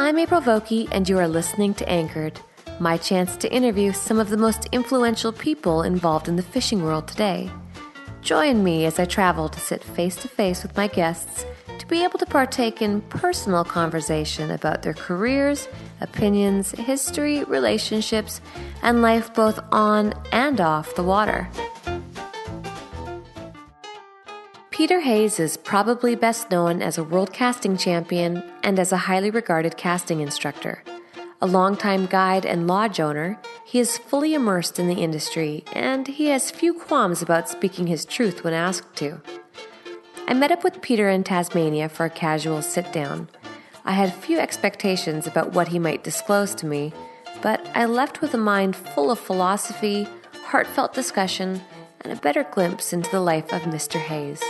I'm April Vokey, and you are listening to Anchored, my chance to interview some of the most influential people involved in the fishing world today. Join me as I travel to sit face to face with my guests to be able to partake in personal conversation about their careers, opinions, history, relationships, and life both on and off the water. Peter Hayes is probably best known as a world casting champion and as a highly regarded casting instructor. A longtime guide and lodge owner, he is fully immersed in the industry and he has few qualms about speaking his truth when asked to. I met up with Peter in Tasmania for a casual sit down. I had few expectations about what he might disclose to me, but I left with a mind full of philosophy, heartfelt discussion, and a better glimpse into the life of Mr. Hayes.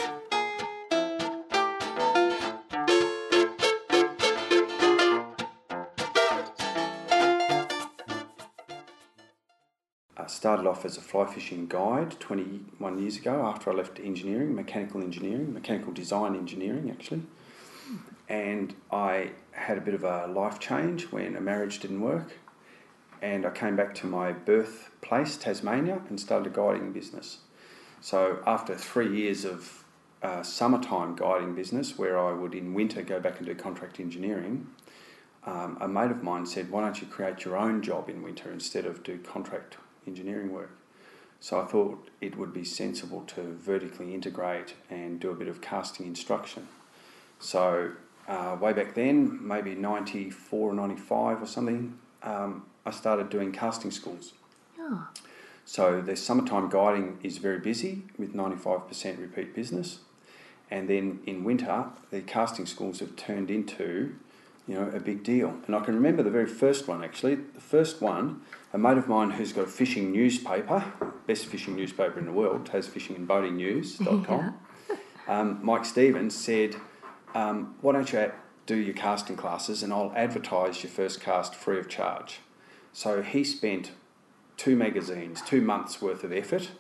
Started off as a fly fishing guide 21 years ago after I left engineering, mechanical engineering, mechanical design engineering actually. And I had a bit of a life change when a marriage didn't work. And I came back to my birthplace, Tasmania, and started a guiding business. So after three years of uh, summertime guiding business, where I would in winter go back and do contract engineering, um, a mate of mine said, "Why don't you create your own job in winter instead of do contract engineering work. So I thought it would be sensible to vertically integrate and do a bit of casting instruction. So uh, way back then, maybe 94 or 95 or something, um, I started doing casting schools. Oh. So the summertime guiding is very busy with 95% repeat business. And then in winter, the casting schools have turned into you know, a big deal. And I can remember the very first one actually. The first one, a mate of mine who's got a fishing newspaper, best fishing newspaper in the world, has fishing and boating news.com. Yeah. Um, Mike Stevens said, um, Why don't you do your casting classes and I'll advertise your first cast free of charge? So he spent two magazines, two months worth of effort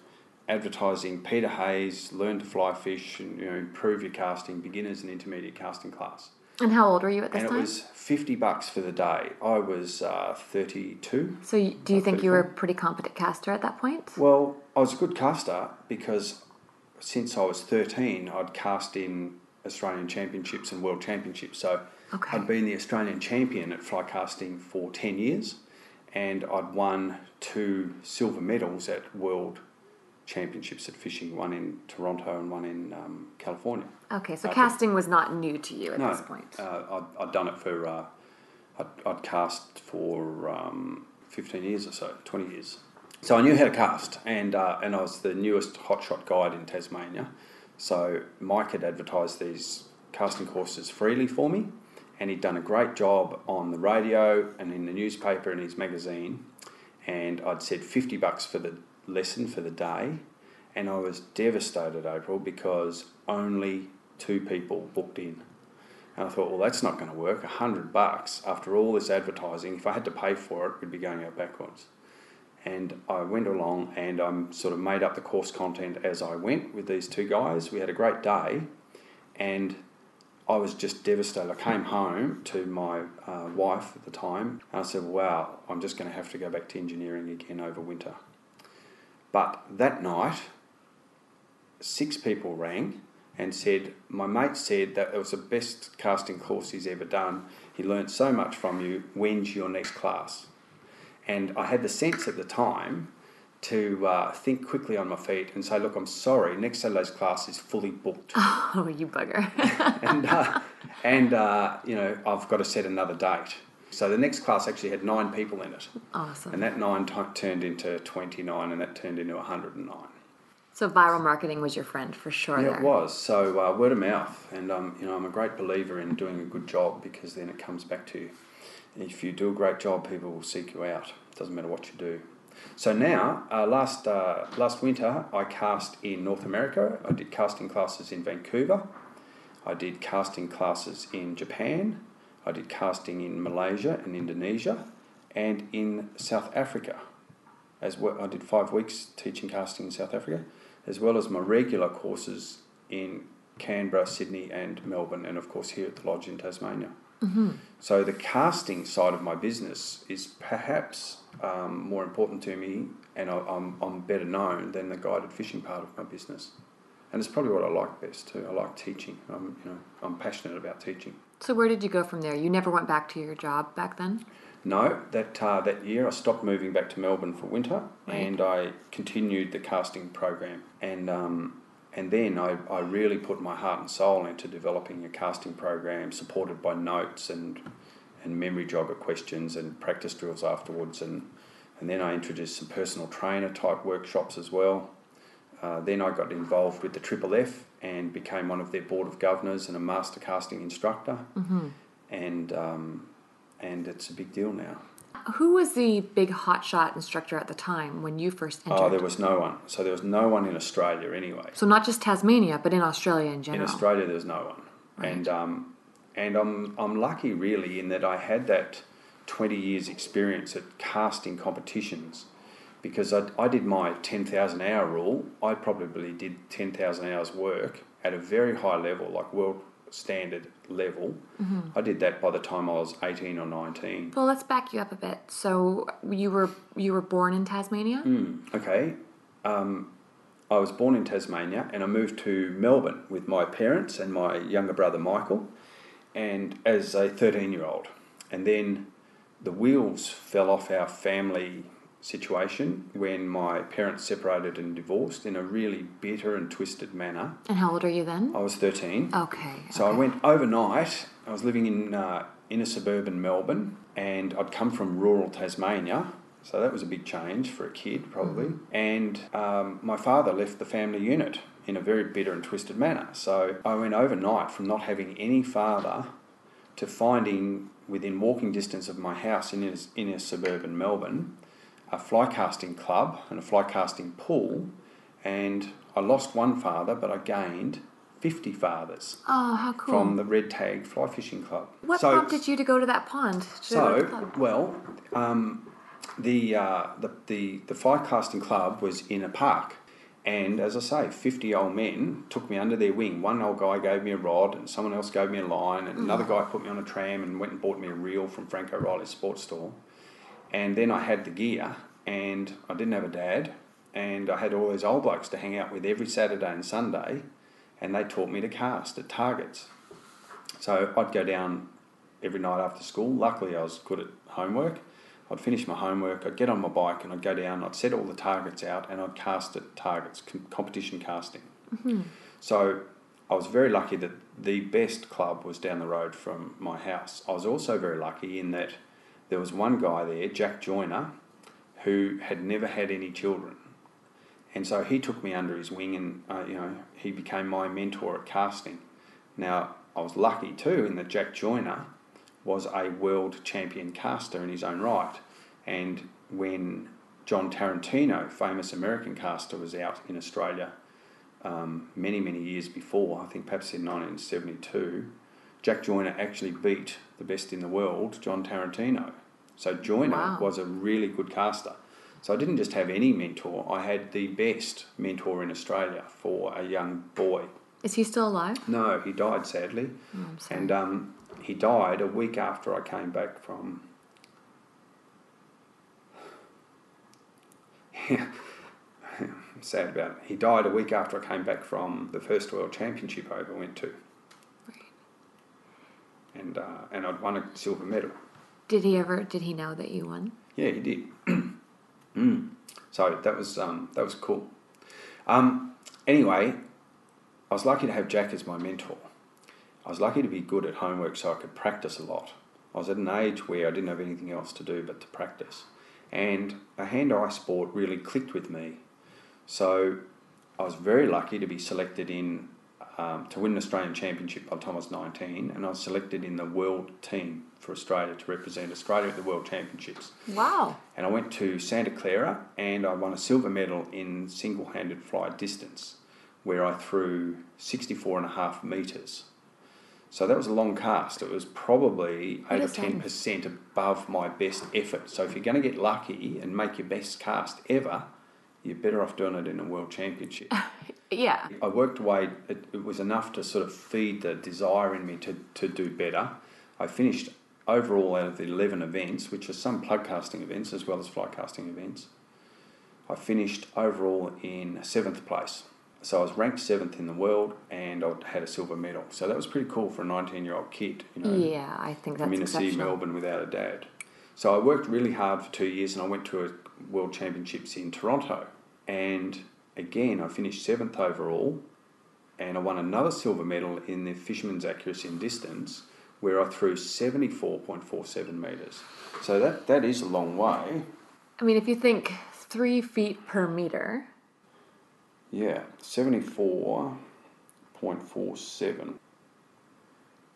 advertising Peter Hayes, learn to fly fish and you know, improve your casting, beginners and intermediate casting class. And how old were you at this and time? And it was 50 bucks for the day. I was uh, 32. So you, do you think 34. you were a pretty competent caster at that point? Well, I was a good caster because since I was 13, I'd cast in Australian Championships and World Championships. So okay. I'd been the Australian champion at fly casting for 10 years and I'd won two silver medals at World championships at fishing, one in Toronto and one in um, California. Okay, so uh, casting was not new to you at no, this point. Uh, I'd, I'd done it for, uh, I'd, I'd, cast for um, 15 years or so, 20 years. So I knew how to cast, and, uh, and I was the newest hotshot guide in Tasmania. So Mike had advertised these casting courses freely for me, and he'd done a great job on the radio and in the newspaper and his magazine. And I'd said 50 bucks for the lesson for the day, and I was devastated, April, because only two people booked in. And I thought, well, that's not going to work. A hundred bucks after all this advertising, if I had to pay for it, we'd be going out backwards. And I went along and I sort of made up the course content as I went with these two guys. We had a great day, and I was just devastated. I came home to my uh, wife at the time and I said, wow, I'm just going to have to go back to engineering again over winter. But that night, six people rang and said, My mate said that it was the best casting course he's ever done. He learnt so much from you. When's your next class? And I had the sense at the time to uh, think quickly on my feet and say, Look, I'm sorry, next Saturday's class is fully booked. Oh, you bugger. and, uh, and uh, you know, I've got to set another date. So the next class actually had nine people in it. Awesome. And that nine t- turned into 29 and that turned into 109. So viral marketing was your friend for sure. Yeah, there. it was. So uh, word of mouth, and um, you know, I'm a great believer in doing a good job because then it comes back to you. If you do a great job, people will seek you out. It doesn't matter what you do. So now, uh, last uh, last winter, I cast in North America. I did casting classes in Vancouver. I did casting classes in Japan. I did casting in Malaysia and Indonesia and in South Africa. As well, I did five weeks teaching casting in South Africa, as well as my regular courses in Canberra, Sydney, and Melbourne, and of course here at the lodge in Tasmania. So the casting side of my business is perhaps um, more important to me, and I, I'm, I'm better known than the guided fishing part of my business. And it's probably what I like best too. I like teaching. I'm, you know, I'm passionate about teaching. So where did you go from there? You never went back to your job back then? No, that uh, that year I stopped moving back to Melbourne for winter, Right. and I continued the casting program. And um, and then I, I really put my heart and soul into developing a casting program supported by notes and and memory jogger questions and practice drills afterwards. And and then I introduced some personal trainer type workshops as well. Uh, then I got involved with the Triple F and became one of their board of governors and a master casting instructor. Mm-hmm. And um, and it's a big deal now. Who was the big hotshot instructor at the time when you first entered? Oh, there was no one. So there was no one in Australia anyway. so not just Tasmania, but in Australia in general. In. Australia, there was no one, Right. and um, and I'm I'm lucky really in that I had that twenty years experience at casting competitions, because I, I did my ten thousand hour rule. I probably did ten thousand hours work at a very high level, like world standard level. Mm-hmm. I did that by the time I was eighteen or nineteen. Well, let's back you up a bit. So you were you were born in Tasmania. Mm, okay. Um, I was born in Tasmania and I moved to Melbourne with my parents and my younger brother Michael, and as a 13 year old. And then the wheels fell off our family situation when my parents separated and divorced in a really bitter and twisted manner. And how old are you then? I was 13. Okay. So I went overnight. I was living in uh, inner suburban Melbourne, and I'd come from rural Tasmania. So that was a big change for a kid, probably. And um, my father left the family unit in a very bitter and twisted manner. So I went overnight from not having any father to finding within walking distance of my house in inner, inner suburban Melbourne a fly casting club and a fly casting pool. And I lost one father, but I gained 50 fathers Oh, how cool. from the Red Tag Fly Fishing Club. what so, prompted you to go to that pond? to go the So, well, um, the, uh, the, the, the fly casting club was in a park. And as I say, 50 old men took me under their wing. One old guy gave me a rod, and someone else gave me a line, and another guy put me on a tram and went and bought me a reel from Frank O'Reilly's sports store. And then I had the gear, and I didn't have a dad, and I had all these old blokes to hang out with every Saturday and Sunday, and they taught me to cast at targets. So I'd go down every night after school. Luckily, I was good at homework. I'd finish my homework, I'd get on my bike, and I'd go down, I'd set all the targets out, and I'd cast at targets, com- competition casting. Mm-hmm. So I was very lucky that the best club was down the road from my house. I was also very lucky in that there was one guy there, Jack Joyner, who had never had any children. And so he took me under his wing and, uh, you know, he became my mentor at casting. Now, I was lucky too in that Jack Joyner was a world champion caster in his own right. And when Jon Tarantino, famous American caster, was out in Australia um, many, many years before, I think perhaps in 1972, Jack Joyner actually beat the best in the world, Jon Tarantino. So Joyner Wow. was a really good caster. So I didn't just have any mentor, I had the best mentor in Australia for a young boy. Is he still alive? No, he died sadly. Oh. And um, he died a week after I came back from. I'm sad about it. He died a week after I came back from the first World Championship I ever went to. And, uh, and I'd won a silver medal. Did he ever? Did he know that you won? Yeah, he did. mm. So that was um, that was cool. Um, anyway, I was lucky to have Jack as my mentor. I was lucky to be good at homework so I could practice a lot. I was at an age where I didn't have anything else to do but to practice. And a hand eye sport really clicked with me. So I was very lucky to be selected in um, to win an Australian Championship by the time I was 19, and I was selected in the world team for Australia to represent Australia at the World Championships. Wow. And I went to Santa Clara and I won a silver medal in single handed fly distance, where I threw 64 and a half metres. So that was a long cast. It was probably 8 or 10% above my best effort. So if you're going to get lucky and make your best cast ever, you're better off doing it in a world championship. Yeah. I worked away, it, it was enough to sort of feed the desire in me to, to do better. I finished overall out of the 11 events, which are some plug casting events as well as fly casting events. I finished overall in seventh place. So I was ranked seventh in the world, and I had a silver medal. So that was pretty cool for a 19-year-old kid. You know, Yeah, I think that's from inner city. Melbourne without a dad. So I worked really hard for two years, and I went to a World Championships in Toronto. And again, I finished seventh overall and I won another silver medal in the fisherman's accuracy in distance where I threw 74.47 metres. So that, that is a long way. I mean, if you think three feet per metre. Yeah, 74.47.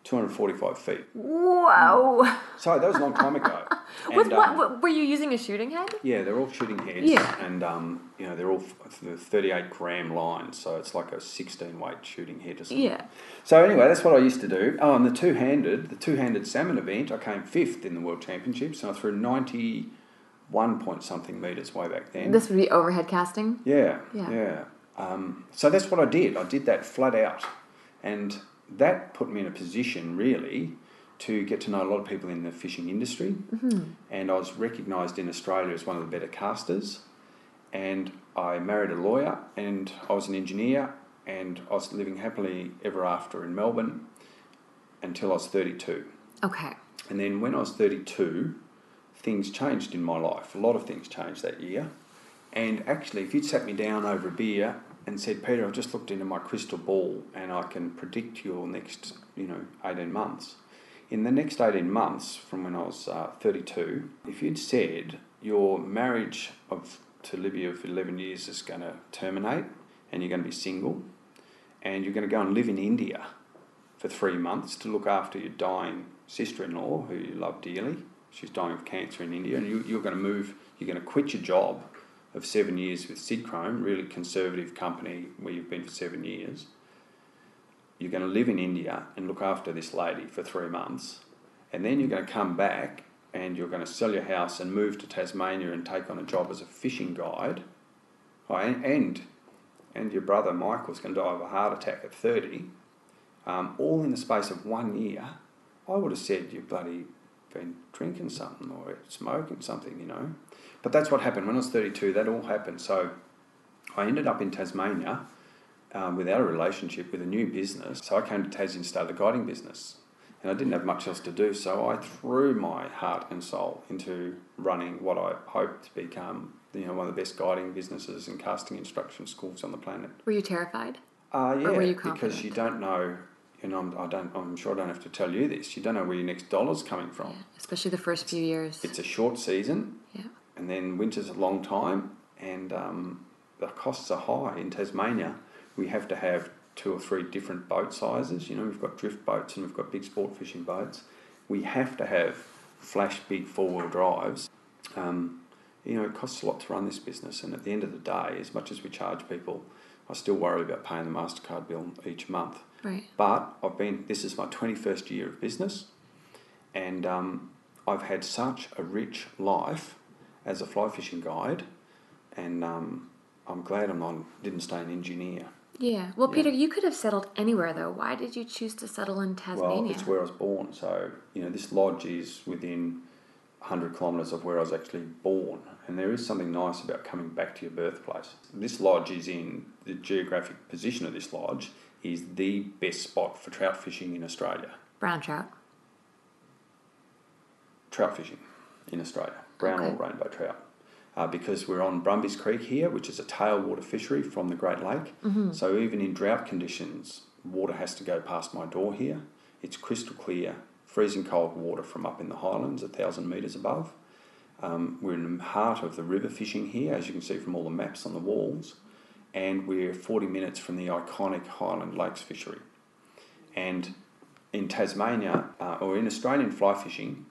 245 feet. whoa! So that was a long time ago. With what, um, what? Were you using a shooting head? Yeah, they're all shooting heads. Yeah. And, um, you know, they're all f- the 38 gram lines, so it's like a 16 weight shooting head or something. Yeah. So, anyway, that's what I used to do. Oh, and the two handed, the two handed salmon event, I came fifth in the World Championships, and I threw 91 point something metres way back then. This would be overhead casting. Yeah, Yeah. yeah. Um, so that's what I did. I did that flat out, and that put me in a position really to get to know a lot of people in the fishing industry. Mm-hmm. And I was recognised in Australia as one of the better casters. And I married a lawyer, and I was an engineer, and I was living happily ever after in Melbourne until I was thirty-two. Okay. And then when I was 32, things changed in my life. A lot of things changed that year. And actually, if you'd sat me down over a beer and said, Peter, I've just looked into my crystal ball and I can predict your next, you know, 18 months. In the next 18 months, from when I was uh, 32, if you'd said your marriage of to Libya of 11 years is going to terminate and you're going to be single and you're going to go and live in India for three months to look after your dying sister-in-law who you love dearly. She's dying of cancer in India, and you, you're going to move. You're going to quit your job of seven years with Sidchrome, really conservative company where you've been for seven years. You're going to live in India and look after this lady for three months, and then you're going to come back and you're going to sell your house and move to Tasmania and take on a job as a fishing guide. And and, and your brother Michael's going to die of a heart attack at 30 um, all in the space of one year, I would have said you've bloody been drinking something or smoking something, you know. But that's what happened when I was 32. That all happened. So I ended up in Tasmania um, without a relationship with a new business. So I came to Tassie and started a guiding business. And I didn't have much else to do, so I threw my heart and soul into running what I hoped to become, you know, one of the best guiding businesses and casting instruction schools on the planet. Were you terrified? Uh, yeah, you because you don't know. You know, I'm, I don't. I'm sure I don't have to tell you this. You don't know where your next dollar's coming from. Yeah. Especially the first few years. It's a short season. And then winter's a long time, and um, the costs are high in Tasmania. We have to have two or three different boat sizes. You know, we've got drift boats and we've got big sport fishing boats. We have to have flash big four wheel drives. Um, you know, it costs a lot to run this business, and at the end of the day, as much as we charge people, I still worry about paying the Mastercard bill each month. Right. But I've been, this is my 21st year of business, and um, I've had such a rich life as a fly fishing guide, and um, I'm glad I'm not, didn't stay an engineer. Yeah. Well, Yeah. Peter, you could have settled anywhere though. Why did you choose to settle in Tasmania? Well, it's where I was born, so you know this lodge is within 100 kilometres of where I was actually born, and there is something nice about coming back to your birthplace. This lodge is in the geographic position of this lodge is the best spot for trout fishing in Australia. Brown trout. trout fishing in Australia, brown Okay. or rainbow trout. Uh, because we're on Brumbies Creek here, which is a tailwater fishery from the Great Lake. So even in drought conditions, water has to go past my door here. It's crystal clear, freezing cold water from up in the highlands, a thousand metres above. Um, we're in the heart of the river fishing here, as you can see from all the maps on the walls, and we're 40 minutes from the iconic Highland Lakes fishery. And in Tasmania, uh, or in Australian fly fishing,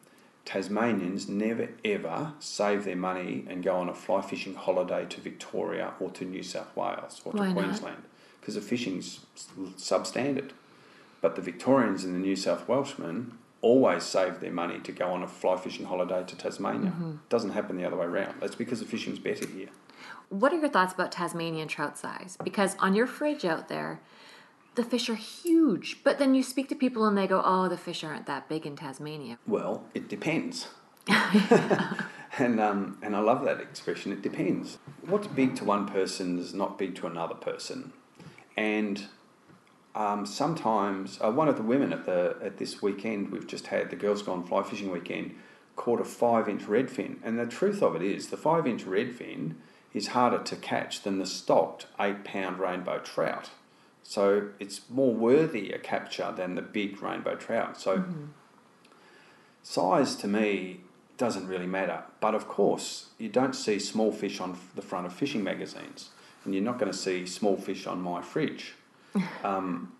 Tasmanians never ever save their money and go on a fly fishing holiday to Victoria or to New South Wales or to Why not? Queensland because the fishing's substandard. But the Victorians and the New South Welshmen always save their money to go on a fly fishing holiday to Tasmania. Mm-hmm. Doesn't happen the other way around. That's because the fishing's better here. What are your thoughts about Tasmanian trout size? Because on your fridge out there, the fish are huge. But then you speak to people and they go, "Oh, the fish aren't that big in Tasmania." Well, it depends. and um, and I love that expression. It depends. What's big to one person is not big to another person, and um, sometimes uh, one of the women at the at this weekend we've just had the girls gone fly fishing weekend caught a five inch redfin, and the truth of it is the five inch redfin is harder to catch than the stocked eight pound rainbow trout. So it's more worthy a capture than the big rainbow trout. So mm-hmm. size to me doesn't really matter. But of course, you don't see small fish on the front of fishing magazines, and you're not going to see small fish on my fridge. um,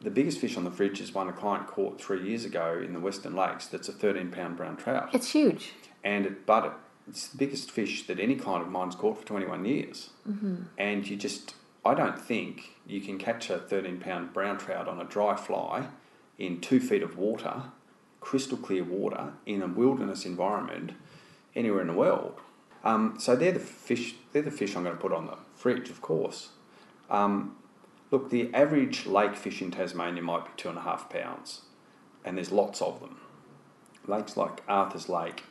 the biggest fish on the fridge is one a client caught three years ago in the Western Lakes. That's a 13 pound brown trout. It's huge. And it, but it, it's the biggest fish that any client of mine's caught for 21 years. Mm-hmm. And you just, I don't think you can catch a 13 pound brown trout on a dry fly in two feet of water, crystal clear water, in a wilderness environment anywhere in the world. Um, so they're the fish. They're the fish I'm going to put on the fridge, of course. Um, look, the average lake fish in Tasmania might be two and a half pounds, and there's lots of them. Lakes like Arthur's Lake,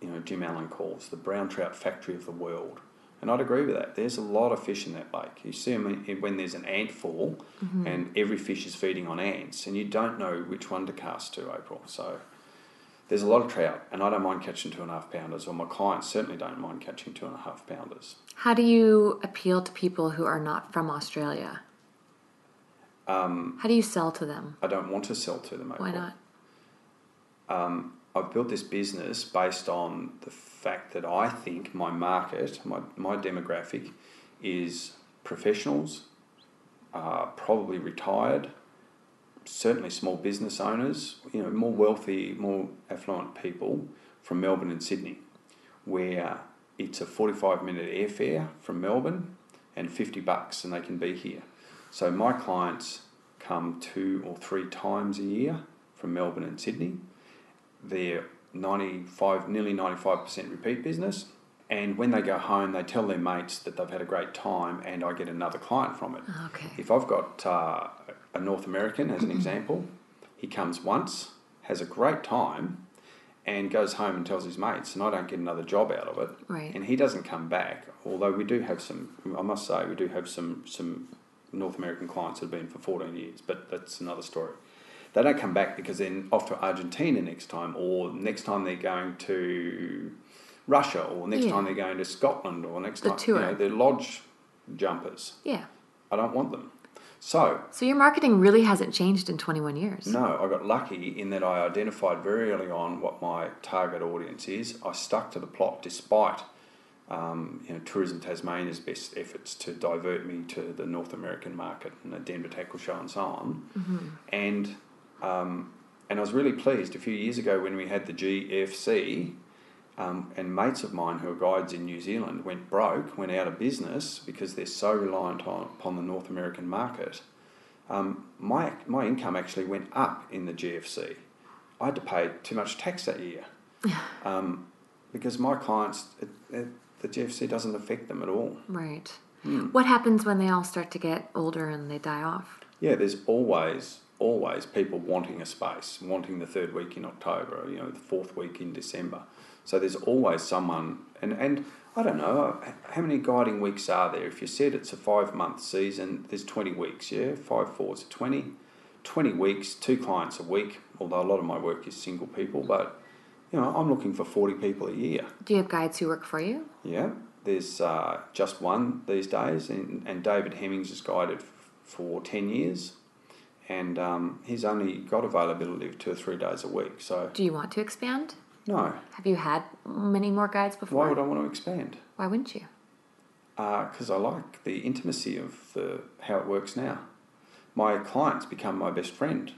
you know, Jim Allen calls the brown trout factory of the world. And I'd agree with that. There's a lot of fish in that lake. You see them when there's an ant fall mm-hmm. and every fish is feeding on ants, and you don't know which one to cast to, April. So there's a lot of trout, and I don't mind catching two and a half pounders, or my clients certainly don't mind catching two and a half pounders. How do you appeal to people who are not from Australia? Um, How do you sell to them? I don't want to sell to them. April. Why not? Um, I've built this business based on the fact that I think my market, my, my demographic, is professionals, uh, probably retired, certainly small business owners, you know, more wealthy, more affluent people from Melbourne and Sydney, where it's a 45 minute airfare from Melbourne and 50 bucks and they can be here. So my clients come two or three times a year from Melbourne and Sydney they're 95, nearly 95% repeat business. And when they go home, they tell their mates that they've had a great time, and I get another client from it. Okay. If I've got uh, a North American, as an example, he comes once, has a great time, and goes home and tells his mates, and I don't get another job out of it. Right. And he doesn't come back, although we do have some, I must say, we do have some, some North American clients that have been for 14 years, but that's another story. They don't come back because then off to Argentina next time, or next time they're going to Russia, or next yeah. time they're going to Scotland, or next the time tour. you know they're lodge jumpers. Yeah, I don't want them. So, so your marketing really hasn't changed in 21 years. No, I got lucky in that I identified very early on what my target audience is. I stuck to the plot despite um, you know, Tourism Tasmania's best efforts to divert me to the North American market and the Denver Tackle Show and so on. Mm-hmm. And um, and I was really pleased a few years ago when we had the GFC, um, and mates of mine who are guides in New Zealand went broke, went out of business because they're so reliant on, upon the North American market. Um, my, my income actually went up in the GFC. I had to pay too much tax that year um, because my clients, it, it, the GFC doesn't affect them at all. Right. Hmm. What happens when they all start to get older and they die off? Yeah, there's always always people wanting a space, wanting the third week in October, you know, the fourth week in December. So there's always someone, and, and I don't know, how many guiding weeks are there? If you said it's a five month season, there's 20 weeks, yeah? Five fours are 20. 20 weeks, two clients a week, although a lot of my work is single people, but you know, I'm looking for 40 people a year. Do you have guides who work for you? Yeah, there's uh, just one these days, and, and David Hemmings has guided for 10 years and um, he's only got availability of two or three days a week. So, do you want to expand? No. Have you had many more guides before? Why would I want to expand? Why wouldn't you? Because uh, I like the intimacy of the how it works now. My clients become my best friend.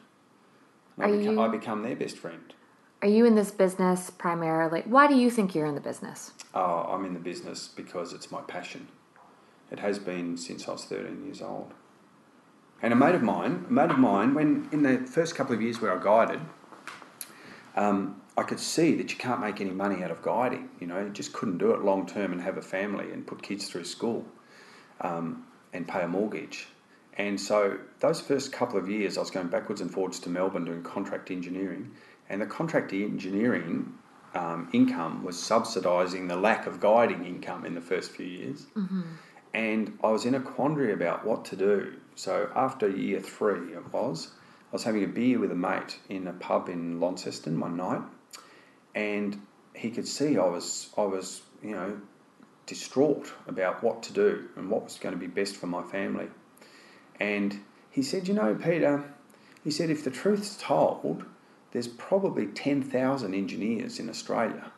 I, beca- you, I become their best friend. Are you in this business primarily? Why do you think you're in the business? Oh, I'm in the business because it's my passion. It has been since I was 13 years old. And a mate of mine, a mate of mine, when in the first couple of years where I guided, um, I could see that you can't make any money out of guiding. You know, you just couldn't do it long term and have a family and put kids through school um, and pay a mortgage. And so those first couple of years, I was going backwards and forwards to Melbourne doing contract engineering, and the contract engineering um, income was subsidising the lack of guiding income in the first few years. And I was in a quandary about what to do. So after year three, it was, I was having a beer with a mate in a pub in Launceston one night, and he could see I was, I was, you know, distraught about what to do and what was going to be best for my family. And he said, You know, Peter, he said, if the truth's told, there's probably 10,000 engineers in Australia,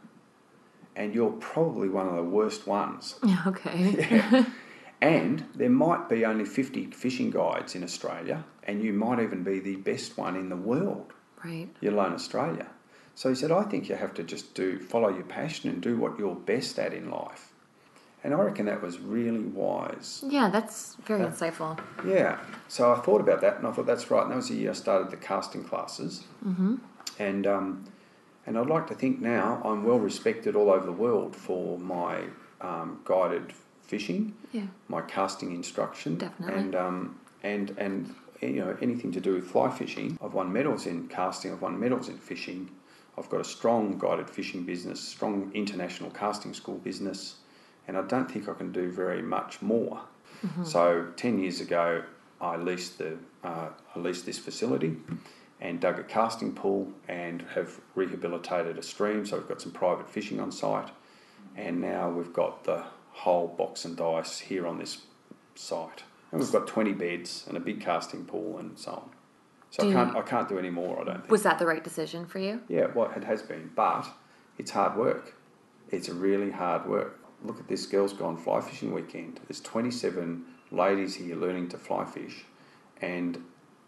and you're probably one of the worst ones. Okay. And there might be only 50 fishing guides in Australia, and you might even be the best one in the world, Right. let alone Australia. So he said, I think you have to just do follow your passion and do what you're best at in life. And I reckon that was really wise. Yeah, that's very insightful. Yeah. So I thought about that, and I thought that's right. And that was the year I started the casting classes. Mm-hmm. And um, and I'd like to think now I'm well respected all over the world for my um, guided fishing, Yeah. my casting instruction, Definitely. and um, and and you know anything to do with fly fishing. I've won medals in casting. I've won medals in fishing. I've got a strong guided fishing business, strong international casting school business, and I don't think I can do very much more. So ten years ago, I leased the uh, I leased this facility and dug a casting pool and have rehabilitated a stream. So we've got some private fishing on site, and now we've got the whole box and dice here on this site, and we've got twenty beds and a big casting pool and so on. So Do I can't I can't do any more. I don't think. Was that the right decision for you? Yeah, well, it has been, but it's hard work. It's a really hard work. Look at this girls gone fly fishing weekend. There's 27 ladies here learning to fly fish, and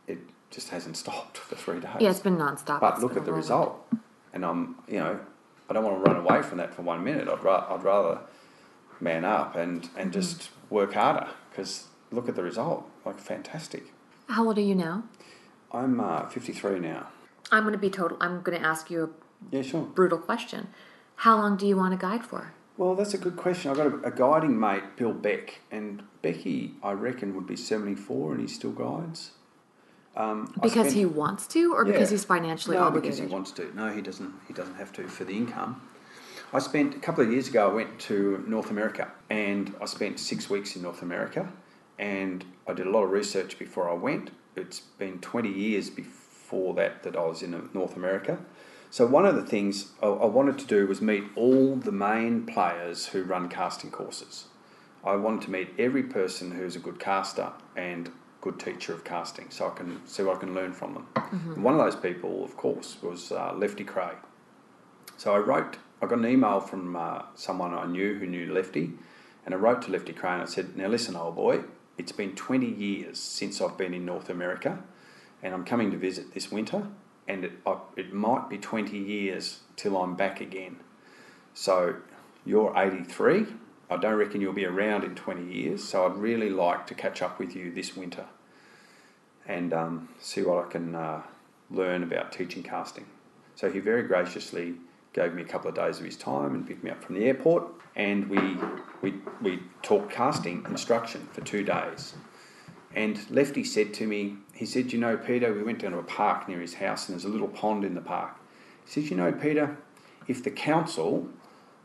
it just hasn't stopped for three days. Yeah, it's been nonstop. But It's look at the result, and I'm, you know, I don't want to run away from that for one minute. I'd, ra- I'd rather man up and, and just work harder because look at the result. Like, fantastic. How old are you now? I'm uh, 53 now. I'm going to be total. I'm going to ask you a Yeah, sure. brutal question. How long do you want to guide for? Well, that's a good question. I've got a, a guiding mate, Bill Beck, and Becky, I reckon, would be 74 and he still guides. Um, Because spent- he wants to, or Yeah. because he's financially no, obligated? because he wants to. No, he doesn't. He doesn't have to for the income. I spent a couple of years ago. I went to North America, and I spent six weeks in North America, and I did a lot of research before I went. It's been twenty years before that that I was in North America. So one of the things I, I wanted to do was meet all the main players who run casting courses. I wanted to meet every person who's a good caster and good teacher of casting, so I can see what I can learn from them. And one of those people, of course, was uh, Lefty Kreh. So I wrote, I got an email from uh, someone I knew who knew Lefty, and I wrote to Lefty Kreh. and I said, Now listen, old boy, it's been 20 years since I've been in North America, and I'm coming to visit this winter, and it, I, it might be 20 years till I'm back again. So you're 83. I don't reckon you'll be around in 20 years, so I'd really like to catch up with you this winter and um, see what I can uh, learn about teaching casting. So he very graciously gave me a couple of days of his time and picked me up from the airport, and we we we talked casting instruction for two days. And Lefty said to me, he said, you know, Peter, we went down to a park near his house, and there's a little pond in the park. He says, you know, Peter, if the council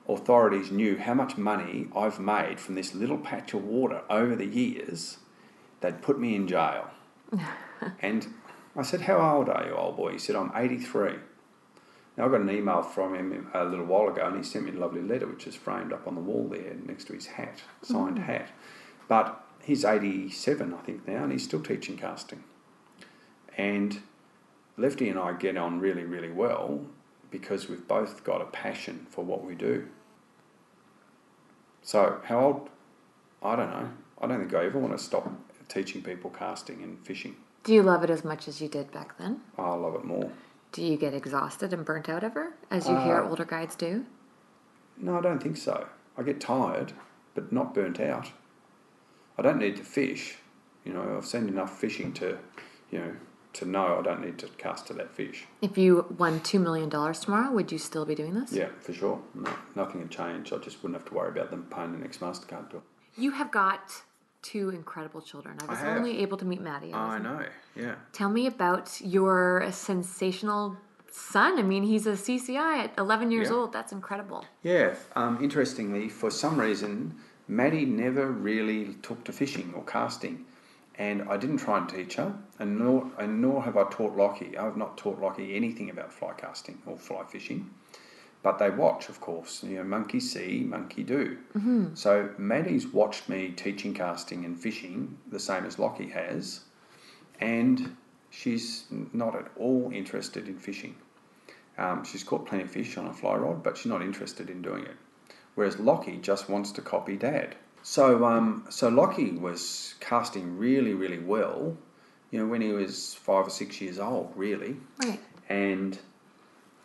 authorities knew how much money I've made from this little patch of water over the years, they'd put me in jail. and I said, How old are you, old boy? He said, I'm 83. Now, I got an email from him a little while ago, and he sent me a lovely letter, which is framed up on the wall there next to his hat, signed mm-hmm. hat. But he's 87, I think, now, and he's still teaching casting. And Lefty and I get on really, really well because we've both got a passion for what we do. So, how old? I don't know. I don't think I ever want to stop teaching people casting and fishing. Do you love it as much as you did back then? I love it more. Do you get exhausted and burnt out ever, as you hear Uh, older guides do? No, I don't think so. I get tired, but not burnt out. I don't need to fish. You know, I've seen enough fishing to, you know, to know I don't need to cast to that fish. If you won $2 million tomorrow, would you still be doing this? Yeah, for sure. No, nothing had changed. I just wouldn't have to worry about them paying the next MasterCard bill. You have got two incredible children. I was have. only able to meet Maddie. I I know, yeah. Tell me about your sensational son. I mean, he's a CCI at 11 years Yeah. old. That's incredible. Yeah, um, interestingly, for some reason, Maddie never really took to fishing or casting, and I didn't try and teach her, and nor and nor have I taught Lockie. I've not taught Lockie anything about fly casting or fly fishing, but they watch, of course. You know, monkey see, monkey do. Mm-hmm. So Maddie's watched me teaching casting and fishing the same as Lockie has, and she's not at all interested in fishing. Um, she's caught plenty of fish on a fly rod, but she's not interested in doing it. Whereas Lockie just wants to copy Dad. So, um, so Lockie was casting really, really well. You know, when he was five or six years old, really. Right. And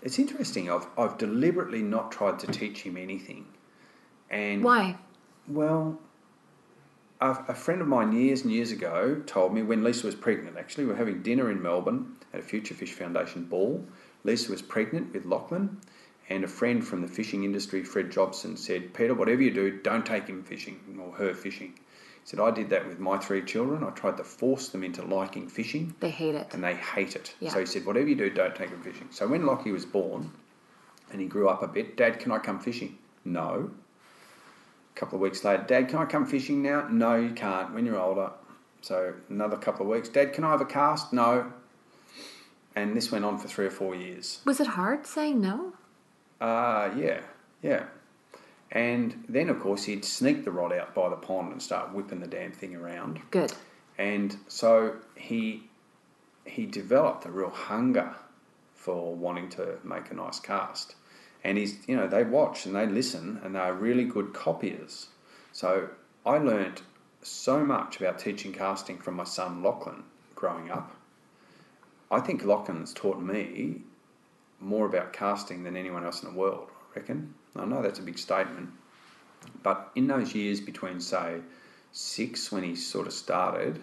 it's interesting. I've I've deliberately not tried to teach him anything. And Why? well, a, a friend of mine years and years ago told me when Lisa was pregnant, actually, we were having dinner in Melbourne at a Future Fish Foundation ball. Lisa was pregnant with Lachlan, and a friend from the fishing industry, Fred Jobson, said, Peter, whatever you do, don't take him fishing or her fishing. He said, I did that with my three children. I tried to force them into liking fishing They hate it. and they hate it. Yeah. So he said, whatever you do, don't take them fishing. So when Lockie was born and he grew up a bit, Dad, can I come fishing? No. A couple of weeks later, Dad, can I come fishing now? No, you can't when you're older. So another couple of weeks, Dad, can I have a cast? No. And this went on for three or four years. Was it hard saying no? Uh, yeah, yeah. And then, of course, he'd sneak the rod out by the pond and start whipping the damn thing around. Good. And so he he developed a real hunger for wanting to make a nice cast. And he's you know, they watch and they listen and they're really good copiers. So I learnt so much about teaching casting from my son Lachlan growing up. I think Lachlan's taught me more about casting than anyone else in the world, I reckon. I know that's a big statement. But in those years between, say, six when he sort of started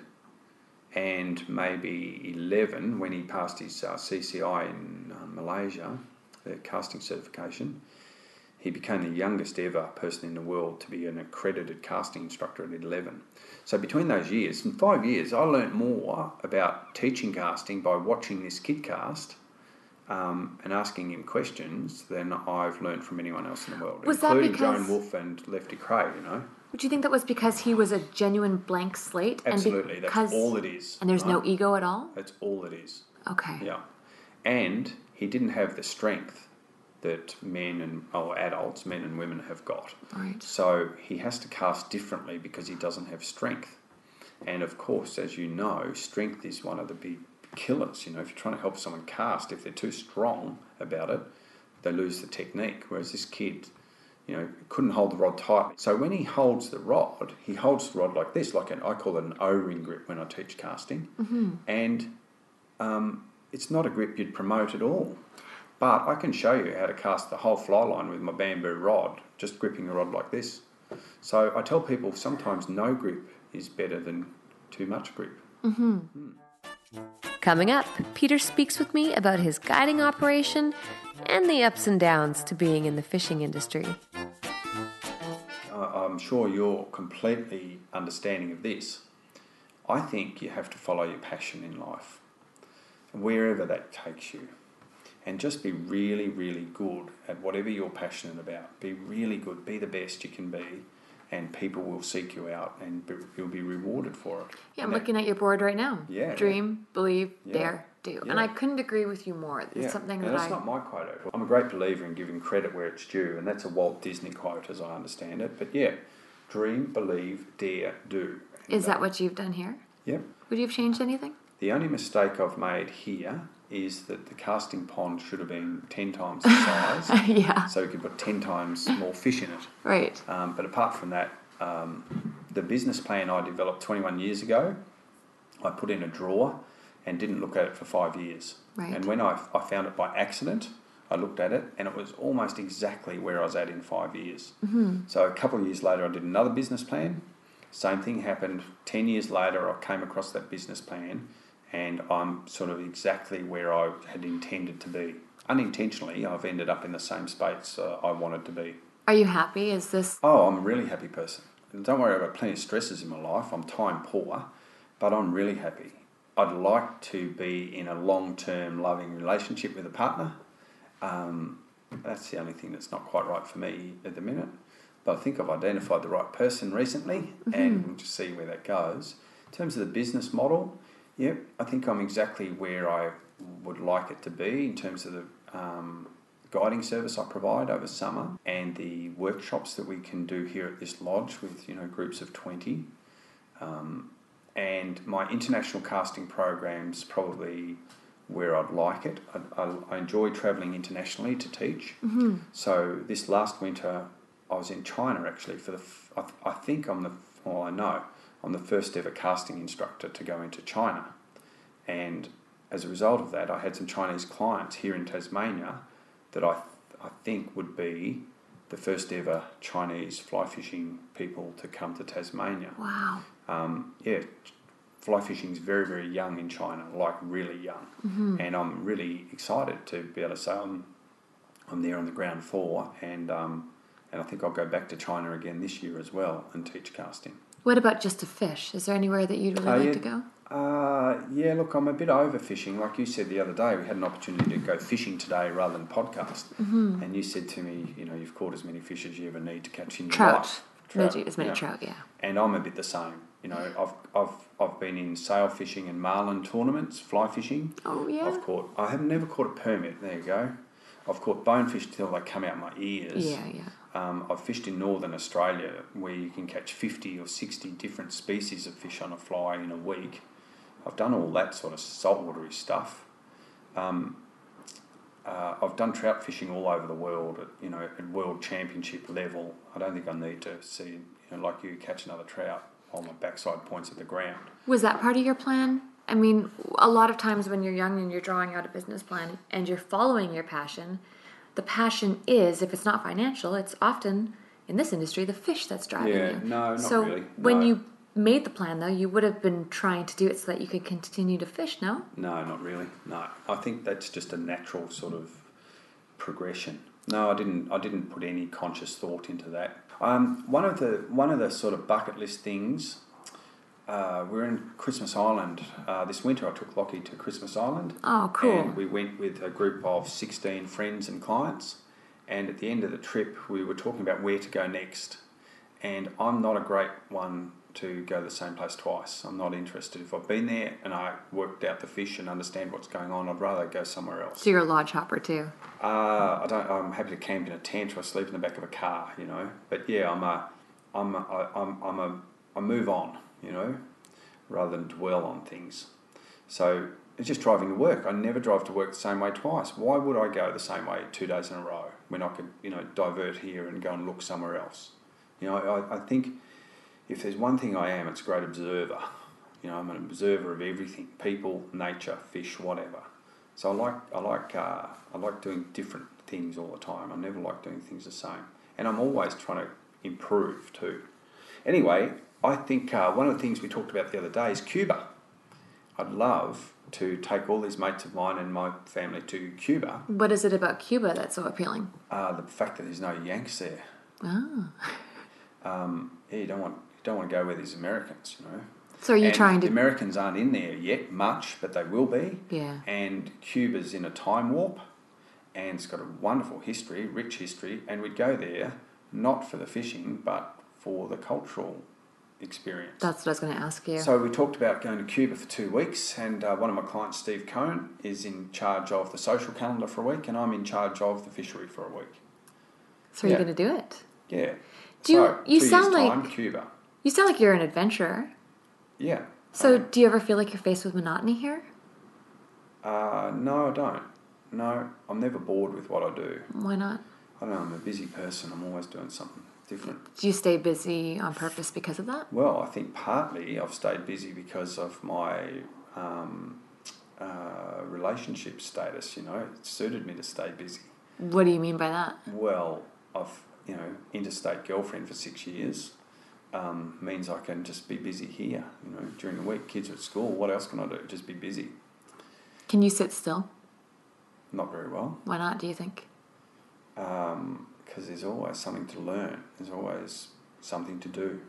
and maybe 11 when he passed his uh, CCI in uh, Malaysia, the casting certification, he became the youngest ever person in the world to be an accredited casting instructor at 11. So between those years, in five years, I learnt more about teaching casting by watching this kid cast um, and asking him questions than I've learnt from anyone else in the world, Was that including because- Joan Wulff and Lefty Kreh, you know. Would you think that was because he was a genuine blank slate? Absolutely, and that's because, all it is. And there's no ego at all? That's all it is. Okay. Yeah. And he didn't have the strength that men and or adults, men and women have got. Right. So he has to cast differently because he doesn't have strength. And of course, as you know, strength is one of the big killers. You know, if you're trying to help someone cast, if they're too strong about it, they lose the technique. Whereas this kid, you know, couldn't hold the rod tightly. So when he holds the rod, he holds the rod like this, like an I call it an O-ring grip when I teach casting, mm-hmm. and um, it's not a grip you'd promote at all. But I can show you how to cast the whole fly line with my bamboo rod, just gripping a rod like this. So I tell people sometimes no grip is better than too much grip. Coming up, Peter speaks with me about his guiding operation and the ups and downs to being in the fishing industry. I- I'm sure you're completely understanding of this. I think you have to follow your passion in life, wherever that takes you, and just be really, really good at whatever you're passionate about. Be really good, be the best you can be, and people will seek you out, and be, you'll be rewarded for it. Yeah, I'm And that- looking at your board right now. Yeah. Dream, believe, Yeah. dare, do. And I couldn't agree with you more. It's Yeah, something and that that's I. not my quote. I'm a great believer in giving credit where it's due, and that's a Walt Disney quote, as I understand it. But yeah, dream, believe, dare, do. Is that uh, what you've done here? Yep. Would you have changed anything? The only mistake I've made here is that the casting pond should have been 10 times the size, yeah. so we could put 10 times more fish in it. Right. Um, but apart from that, um, the business plan I developed 21 years ago, I put in a drawer and didn't look at it for five years. Right. And when I, I found it by accident, I looked at it and it was almost exactly where I was at in five years. Mm-hmm. So a couple of years later, I did another business plan. Same thing happened. 10 years later, I came across that business plan and I'm sort of exactly where I had intended to be. Unintentionally, I've ended up in the same space uh, I wanted to be. Are you happy? Is this Oh, I'm a really happy person. don't worry, I've got plenty of stresses in my life. I'm time poor, but I'm really happy. I'd like to be in a long term loving relationship with a partner. Um, that's the only thing that's not quite right for me at the minute. But I think I've identified the right person recently, and we'll just see where that goes. In terms of the business model, yep, I think I'm exactly where I would like it to be in terms of the um, guiding service I provide over summer and the workshops that we can do here at this lodge with you know groups of twenty. Um, and my international casting programs probably where I'd like it. I, I, I enjoy travelling internationally to teach. Mm-hmm. So this last winter, I was in China actually for the. f- I, th- I think I'm the. Well, I know I'm the first ever casting instructor to go into China, and as a result of that, I had some Chinese clients here in Tasmania that I I think would be the first ever Chinese fly fishing people to come to Tasmania. Wow. Um, yeah, fly fishing is very, very young in China, like really young. And I'm really excited to be able to say I'm, I'm there on the ground floor, and, um, and I think I'll go back to China again this year as well and teach casting. What about just to fish? Is there anywhere that you'd really Uh, like yeah. to go? Uh, yeah, look, I'm a bit overfishing. Like you said the other day, we had an opportunity to go fishing today rather than podcast. Mm-hmm. And you said to me, you know, you've caught as many fish as you ever need to catch in your Trout. life. No, as many trout, yeah. and I'm a bit the same. You know, I've I've I've been in sail fishing and marlin tournaments, fly fishing. Oh, yeah. I've caught. I have never caught a permit. There you go. I've caught bonefish till they come out my ears. Yeah, yeah. Um, I've fished in northern Australia where you can catch fifty or sixty different species of fish on a fly in a week. I've done all that sort of saltwatery stuff. Um, uh, I've done trout fishing all over the world at you know at world championship level. I don't think I need to see you know like you catch another trout on my backside points of the ground. Was that part of your plan? I mean, a lot of times when you're young and you're drawing out a business plan and you're following your passion, the passion is, if it's not financial, it's often in this industry the fish that's driving Yeah, you. no, not so really, when no. you made the plan, though, you would have been trying to do it so that you could continue to fish. No, No, not really. No, I think that's just a natural sort of progression. No, I didn't. I didn't put any conscious thought into that. Um, one of the one of the sort of bucket list things. Uh, we're in Christmas Island uh, this winter. I took Lockie to Christmas Island. Oh, cool. And we went with a group of sixteen friends and clients. And at the end of the trip, we were talking about where to go next. And I'm not a great one to go to the same place twice. I'm not interested. If I've been there and I worked out the fish and understand what's going on, I'd rather go somewhere else. so you're a lodge hopper too. Uh, I don't. I'm happy to camp in a tent or sleep in the back of a car, you know. But yeah, I'm a, I'm a, I'm, I'm a, I move on, you know, rather than dwell on things. So it's just driving to work. I never drive to work the same way twice. Why would I go the same way two days in a row when I could, you know, divert here and go and look somewhere else? You know, I, I think if there's one thing I am, it's a great observer. You know, I'm an observer of everything: people, nature, fish, whatever. So I like I like uh, I like doing different things all the time. I never like doing things the same, and I'm always trying to improve too. Anyway, I think uh, one of the things we talked about the other day is Cuba. I'd love to take all these mates of mine and my family to Cuba. What is it about Cuba that's so appealing? Uh, the fact that there's no Yanks there. Ah. Um, yeah, you don't want you don't want to go where there's Americans, you know. So are you And trying to? The? Americans aren't in there yet much, but they will be. Yeah. And Cuba's in a time warp, and it's got a wonderful history, rich history, and we'd go there not for the fishing, but for the cultural experience. That's what I was going to ask you. So we talked about going to Cuba for two weeks, and uh, one of my clients, Steve Cohen, is in charge of the social calendar for a week, and I'm in charge of the fishery for a week. so are you yeah. going to do it? Yeah. Do you- so, you two sound like- Cuba. You sound like you're an adventurer. Yeah. So do you ever feel like you're faced with monotony here? Uh, no, I don't. No, I'm never bored with what I do. Why not? I don't know, I'm a busy person. I'm always doing something different. Do you stay busy on purpose because of that? Well, I think partly I've stayed busy because of my um, uh, relationship status. You know, it suited me to stay busy. What do you mean by that? Well, I've you know interstate girlfriend for six years. Um, means I can just be busy here. You know, during the week, kids are at school. What else can I do? Just be busy. Can you sit still? Not very well. Why not, do you think? Because there's always something to learn. There's always something to do.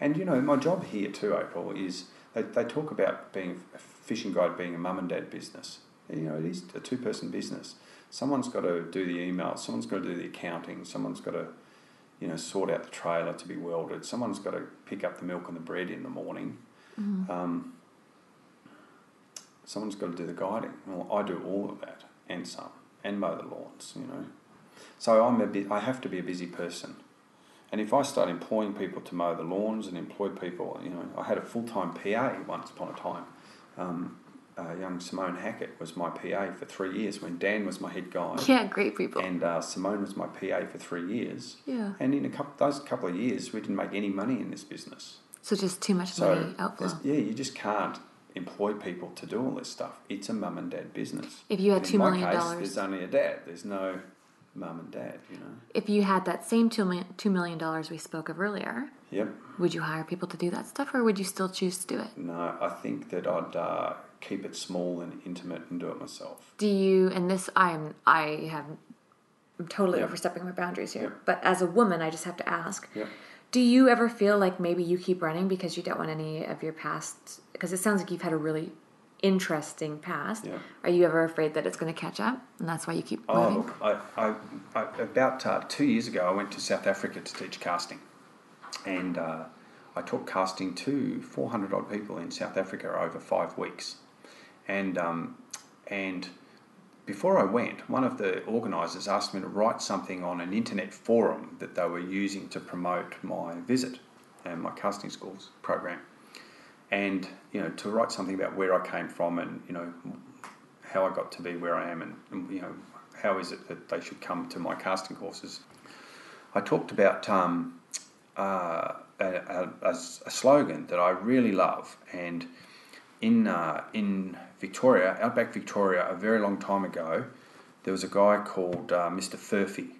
And you know, my job here too, April, is they, they talk about being a fishing guide being a mum and dad business. You know, it is a two person business. Someone's got to do the emails, someone's got to do the accounting, someone's got to, you know, sort out the trailer to be welded, someone's got to pick up the milk and the bread in the morning. Mm-hmm. Um, someone's got to do the guiding. Well, I do all of that and some, and mow the lawns, you know. So I'm a bit, I have to be a busy person. And if I start employing people to mow the lawns and employ people, you know, I had a full time PA once upon a time. Um, uh, young Simone Hackett was my PA for three years when Dan was my head guy. Yeah, great people. And uh, Simone was my PA for three years. yeah. And in a couple, those couple of years, we didn't make any money in this business. So just too much So money outflow. yeah, you just can't employ people to do all this stuff. It's a mum and dad business. If you had And $2 in my million case, dollars- there's only a dad. There's no mum and dad. You know. If you had that same two million, two million dollars we spoke of earlier, Yep. would you hire people to do that stuff, or would you still choose to do it? No, I think that I'd uh, keep it small and intimate and do it myself. Do you? And this, I'm, I have, I'm totally Yeah. overstepping my boundaries here. Yeah. But as a woman, I just have to ask: Yep. Do you ever feel like maybe you keep running because you don't want any of your past? Because it sounds like you've had a really interesting past. Yeah. Are you ever afraid that it's going to catch up, and that's why you keep Oh, moving? I, I, I, about uh, two years ago, I went to South Africa to teach casting. And uh, I taught casting to 400 odd people in South Africa over five weeks. And, um, and before I went, one of the organisers asked me to write something on an internet forum that they were using to promote my visit and my casting schools program. And, you know, to write something about where I came from and, you know, how I got to be where I am and, and you know, how is it that they should come to my casting courses. I talked about um, uh, a, a, a slogan that I really love, and in uh, in Victoria, outback Victoria, a very long time ago, there was a guy called uh, Mr. Furphy,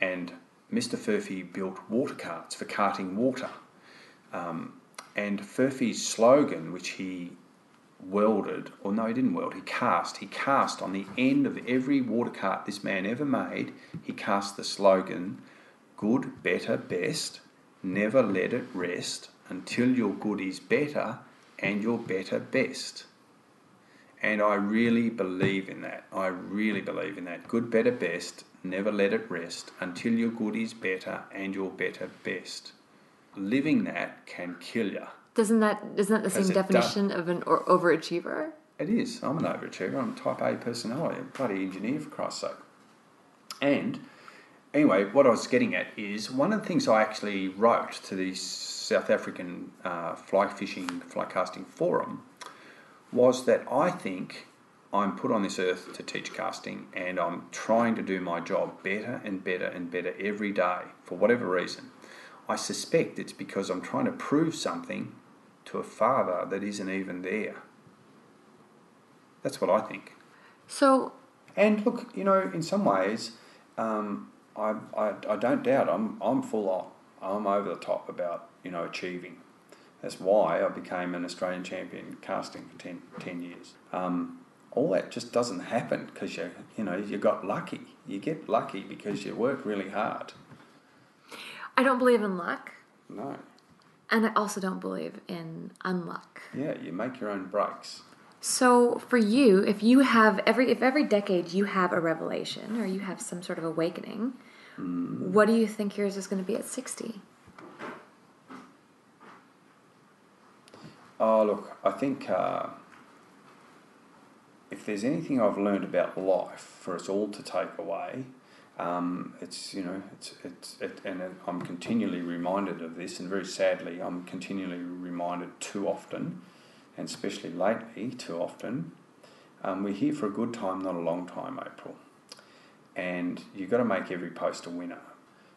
and Mr. Furphy built water carts for carting water. Um, and Furphy's slogan, which he welded, or no, he didn't weld, he cast. He cast on the end of every water cart this man ever made, he cast the slogan, good, better, best, never let it rest until your good is better and your better best. And I really believe in that. I really believe in that. Good, better, best, never let it rest until your good is better and your better best. Living that can kill you. Doesn't that isn't that the same definition of an or- overachiever? It is. I'm an overachiever. I'm a type A personality. I'm a bloody engineer, for Christ's sake. And anyway, what I was getting at is one of the things I actually wrote to the South African uh, fly fishing, fly casting forum was that I think I'm put on this earth to teach casting and I'm trying to do my job better and better and better every day for whatever reason. I suspect it's because I'm trying to prove something to a father that isn't even there. That's what I think. So And look, you know, in some ways, um, I, I, I don't doubt I'm, I'm full on. I'm over the top about, you know, achieving. That's why I became an Australian champion casting for 10, 10 years. Um, all that just doesn't happen because you, you know, you got lucky. You get lucky because you work really hard. I don't believe in luck, No. and I also don't believe in unluck. Yeah, you make your own breaks. So for you, if you have every if every decade you have a revelation or you have some sort of awakening, what do you think yours is going to be at sixty? Oh, look, I think uh, if there's anything I've learned about life for us all to take away, um, it's you know it's it's it, and it, I'm continually reminded of this, and very sadly, I'm continually reminded too often, and especially lately, too often. Um, we're here for a good time, not a long time, April, and you've got to make every post a winner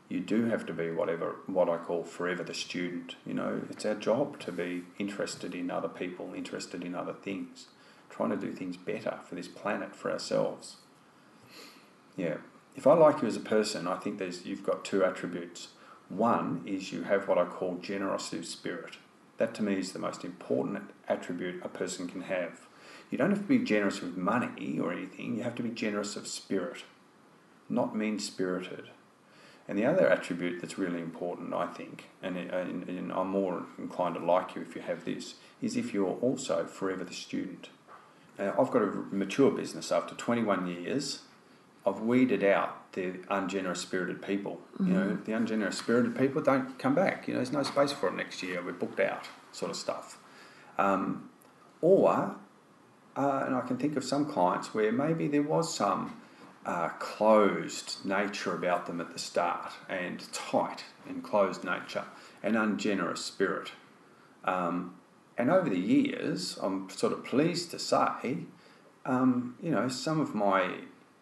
you do have to be whatever what I call forever the student. You know, it's our job to be interested in other people, interested in other things, trying to do things better for this planet, for ourselves. Yeah. If I like you as a person, I think there's you've got two attributes. One is you have what I call generosity of spirit. That to me is the most important attribute a person can have. You don't have to be generous with money or anything, you have to be generous of spirit, not mean spirited. And the other attribute that's really important, I think, and, and, and I'm more inclined to like you if you have this, is if you're also forever the student. Uh, I've got a mature business after 21 years. I've weeded out the ungenerous spirited people. Mm-hmm. You know, the ungenerous spirited people don't come back. You know, there's no space for it next year. We're booked out, sort of stuff. Um, or, uh, and I can think of some clients where maybe there was some uh, closed nature about them at the start, and tight and closed nature, and ungenerous spirit. Um, and over the years, I'm sort of pleased to say, um, you know, some of my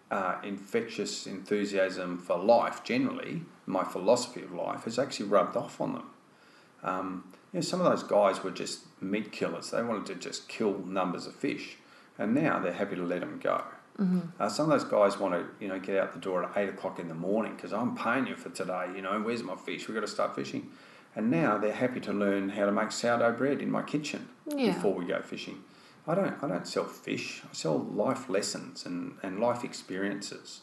uh, infectious enthusiasm for life generally, my philosophy of life, has actually rubbed off on them. Um, you know, some of those guys were just meat killers. They wanted to just kill numbers of fish, and now they're happy to let them go. Mm-hmm. Uh, some of those guys want to, you know, get out the door at eight o'clock in the morning because I'm paying you for today. You know, where's my fish? We've got to start fishing. And now they're happy to learn how to make sourdough bread in my kitchen yeah. before we go fishing. I don't, I don't sell fish. I sell life lessons and, and life experiences.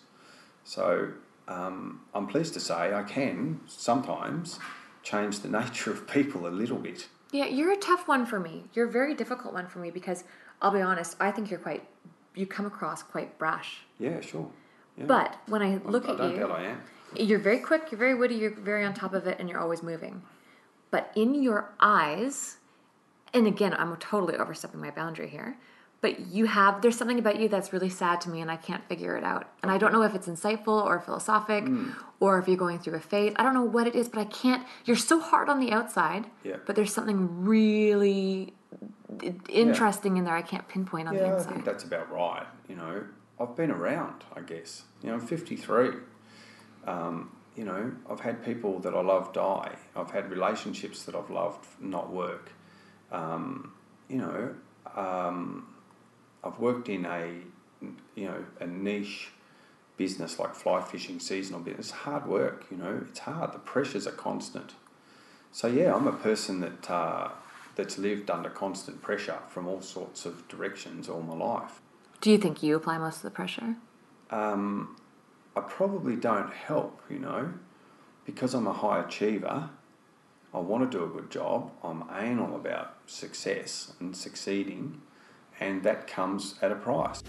So um, I'm pleased to say I can sometimes change the nature of people a little bit. Yeah, you're a tough one for me. You're a very difficult one for me because I'll be honest, I think you're quite, you come across quite brash. Yeah, sure. Yeah. But when I look I, at I you, I am. You're very quick, you're very witty, you're very on top of it, and you're always moving but in your eyes, and again, I'm totally overstepping my boundary here, but you have, there's something about you that's really sad to me and I can't figure it out. And I don't know if it's insightful or philosophic mm. or if you're going through a phase. I don't know what it is, but I can't, you're so hard on the outside, yeah. but there's something really interesting yeah. in there I can't pinpoint on yeah, the inside. I think that's about right. You know, I've been around, I guess. You know, I'm 53. Um, you know, I've had people that I love die. I've had relationships that I've loved not work. Um, you know, um, I've worked in a, you know, a niche business like fly fishing, seasonal business. hard work, you know, it's hard. The pressures are constant. So yeah, I'm a person that uh, that's lived under constant pressure from all sorts of directions all my life. Do you think you apply most of the pressure? Um, I probably don't help, you know, because I'm a high achiever. I want to do a good job. I'm anal about success and succeeding, and that comes at a price.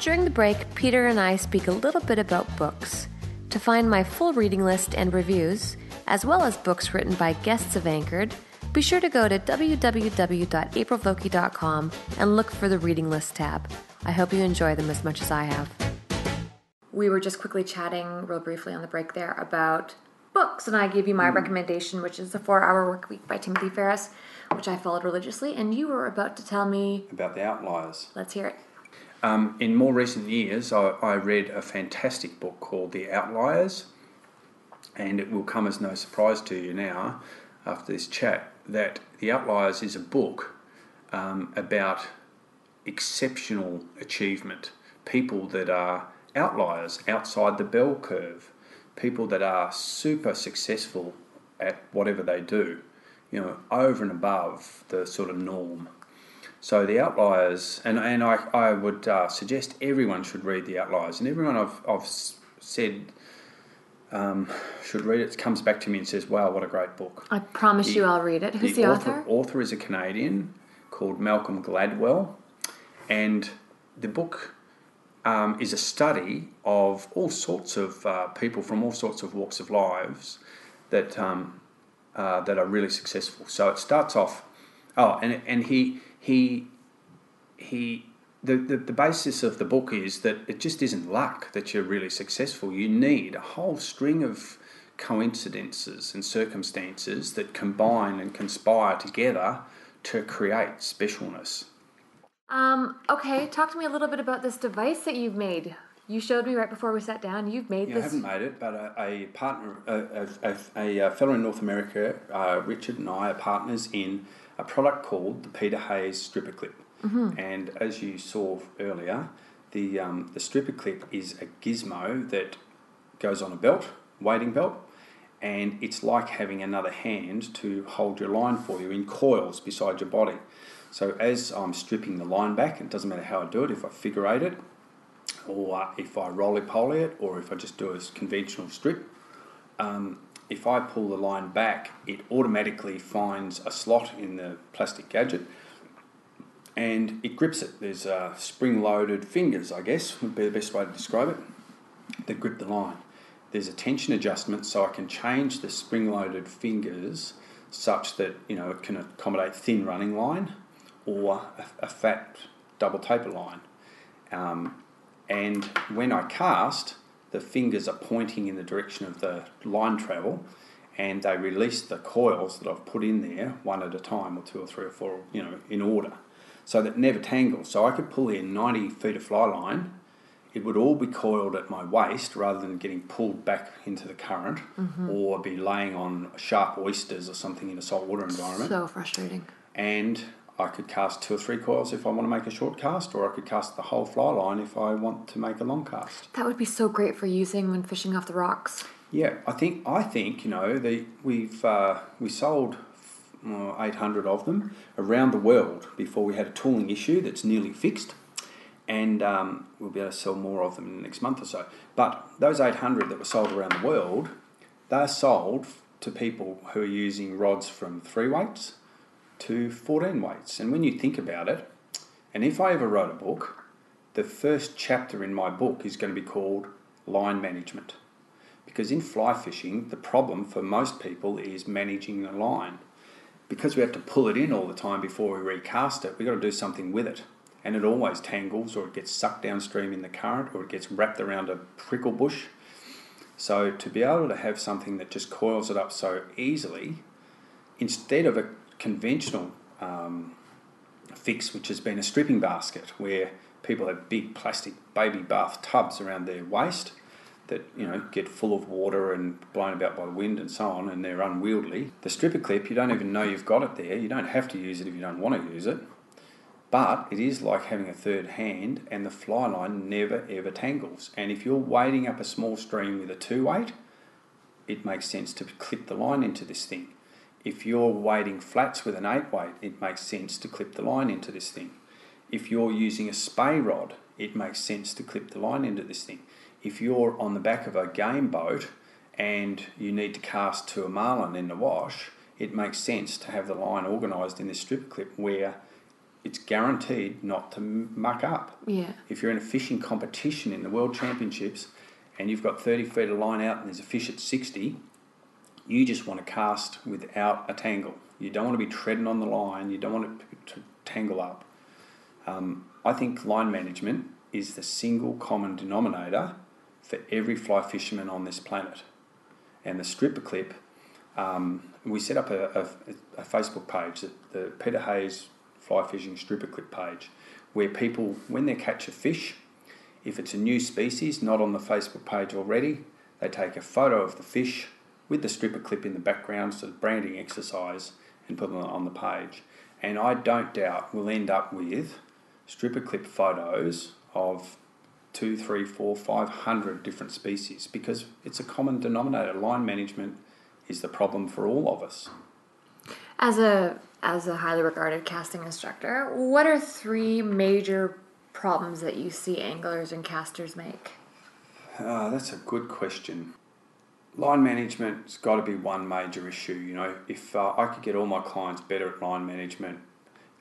During the break, Peter and I speak a little bit about books. To find my full reading list and reviews, as well as books written by guests of Anchored, be sure to go to www.aprilvokey.com and look for the reading list tab. I hope you enjoy them as much as I have we were just quickly chatting real briefly on the break there about books, and I gave you my mm. recommendation, which is The Four Hour Work Week by Timothy Ferriss, which I followed religiously, and you were about to tell me about the outliers. Let's hear it. Um, in more recent years, I, I read a fantastic book called The Outliers, and it will come as no surprise to you now, after this chat, that The Outliers is a book um, about exceptional achievement, people that are outliers outside the bell curve, people that are super successful at whatever they do, you know, over and above the sort of norm. So the outliers, and, and I, I would uh, suggest everyone should read the outliers, and everyone I've, I've said um, should read it comes back to me and says, "Wow, what a great book!" I promise the, you, I'll read it. Who's the, author? the author? Author is a Canadian called Malcolm Gladwell, and the book um, is a study of all sorts of uh, people from all sorts of walks of lives that um, uh, that are really successful. So it starts off. Oh, and and he he he. The, the, the basis of the book is that it just isn't luck that you're really successful. You need a whole string of coincidences and circumstances that combine and conspire together to create specialness. Um, okay, talk to me a little bit about this device that you've made. You showed me right before we sat down. You've made yeah, this. I haven't made it, but a, a partner, a, a, a, fellow in North America, uh, Richard and I are partners in a product called the Peter Hayes Stripper Clip. Mm-hmm. And as you saw earlier, the um, the stripper clip is a gizmo that goes on a belt, wading belt, and it's like having another hand to hold your line for you in coils beside your body. So as I'm stripping the line back, it doesn't matter how I do it, if I figure eight it, or if I roly poly it, or if I just do a conventional strip um, if I pull the line back, it automatically finds a slot in the plastic gadget and it grips it. There's uh, spring loaded fingers, I guess, would be the best way to describe it, that grip the line. There's a tension adjustment, so I can change the spring loaded fingers such that you know it can accommodate thin running line or a, a fat double taper line. Um, and when I cast, the fingers are pointing in the direction of the line travel and they release the coils that I've put in there one at a time or two or three or four, you know, in order so that never tangles. So I could pull in 90 feet of fly line, it would all be coiled at my waist rather than getting pulled back into the current Mm-hmm. or be laying on sharp oysters or something in a saltwater environment So frustrating. and I could cast two or three coils if I want to make a short cast, or I could cast the whole fly line if I want to make a long cast. That would be so great for using when fishing off the rocks. Yeah, I think I think you know the we've uh, we sold uh, eight hundred of them around the world before we had a tooling issue that's nearly fixed, and um, we'll be able to sell more of them in the next month or so. But those eight hundred that were sold around the world, they're sold to people who are using rods from three weights to 14 weights. And when you think about it, and if I ever wrote a book, the first chapter in my book is going to be called Line Management. Because in fly fishing, the problem for most people is managing the line. Because we have to pull it in all the time before we recast it, we've got to do something with it. And it always tangles, or it gets sucked downstream in the current, or it gets wrapped around a prickle bush. So to be able to have something that just coils it up so easily, instead of a conventional um, fix, which has been a stripping basket, where people have big plastic baby bath tubs around their waist that you know get full of water and blown about by the wind and so on, and they're unwieldy. The stripper clip, you don't even know you've got it there. You don't have to use it if you don't want to use it. But it is like having a third hand, and the fly line never ever tangles. And if you're wading up a small stream with a two weight, it makes sense to clip the line into this thing. If you're wading flats with an eight weight, it makes sense to clip the line into this thing. If you're using a spey rod, it makes sense to clip the line into this thing. If you're on the back of a game boat and you need to cast to a marlin in the wash, it makes sense to have the line organised in this strip clip where it's guaranteed not to muck up. Yeah. If you're in a fishing competition in the World Championships and you've got 30 feet of line out and there's a fish at 60, you just want to cast without a tangle. You don't want to be treading on the line, you don't want it to tangle up. Um, I think line management is the single common denominator for every fly fisherman on this planet. And the stripper clip, um, we set up a, a, a Facebook page, the, the Peter Hayes Fly Fishing Stripper Clip page, where people, when they catch a fish, if it's a new species not on the Facebook page already, they take a photo of the fish with the stripper clip in the background, so the branding exercise, and put them on the page. And I don't doubt we'll end up with stripper clip photos of two, three, four, five hundred different species because it's a common denominator. Line management is the problem for all of us. As a as a highly regarded casting instructor, what are three major problems that you see anglers and casters make? Uh, that's a good question. Line management's got to be one major issue. You know, if uh, I could get all my clients better at line management,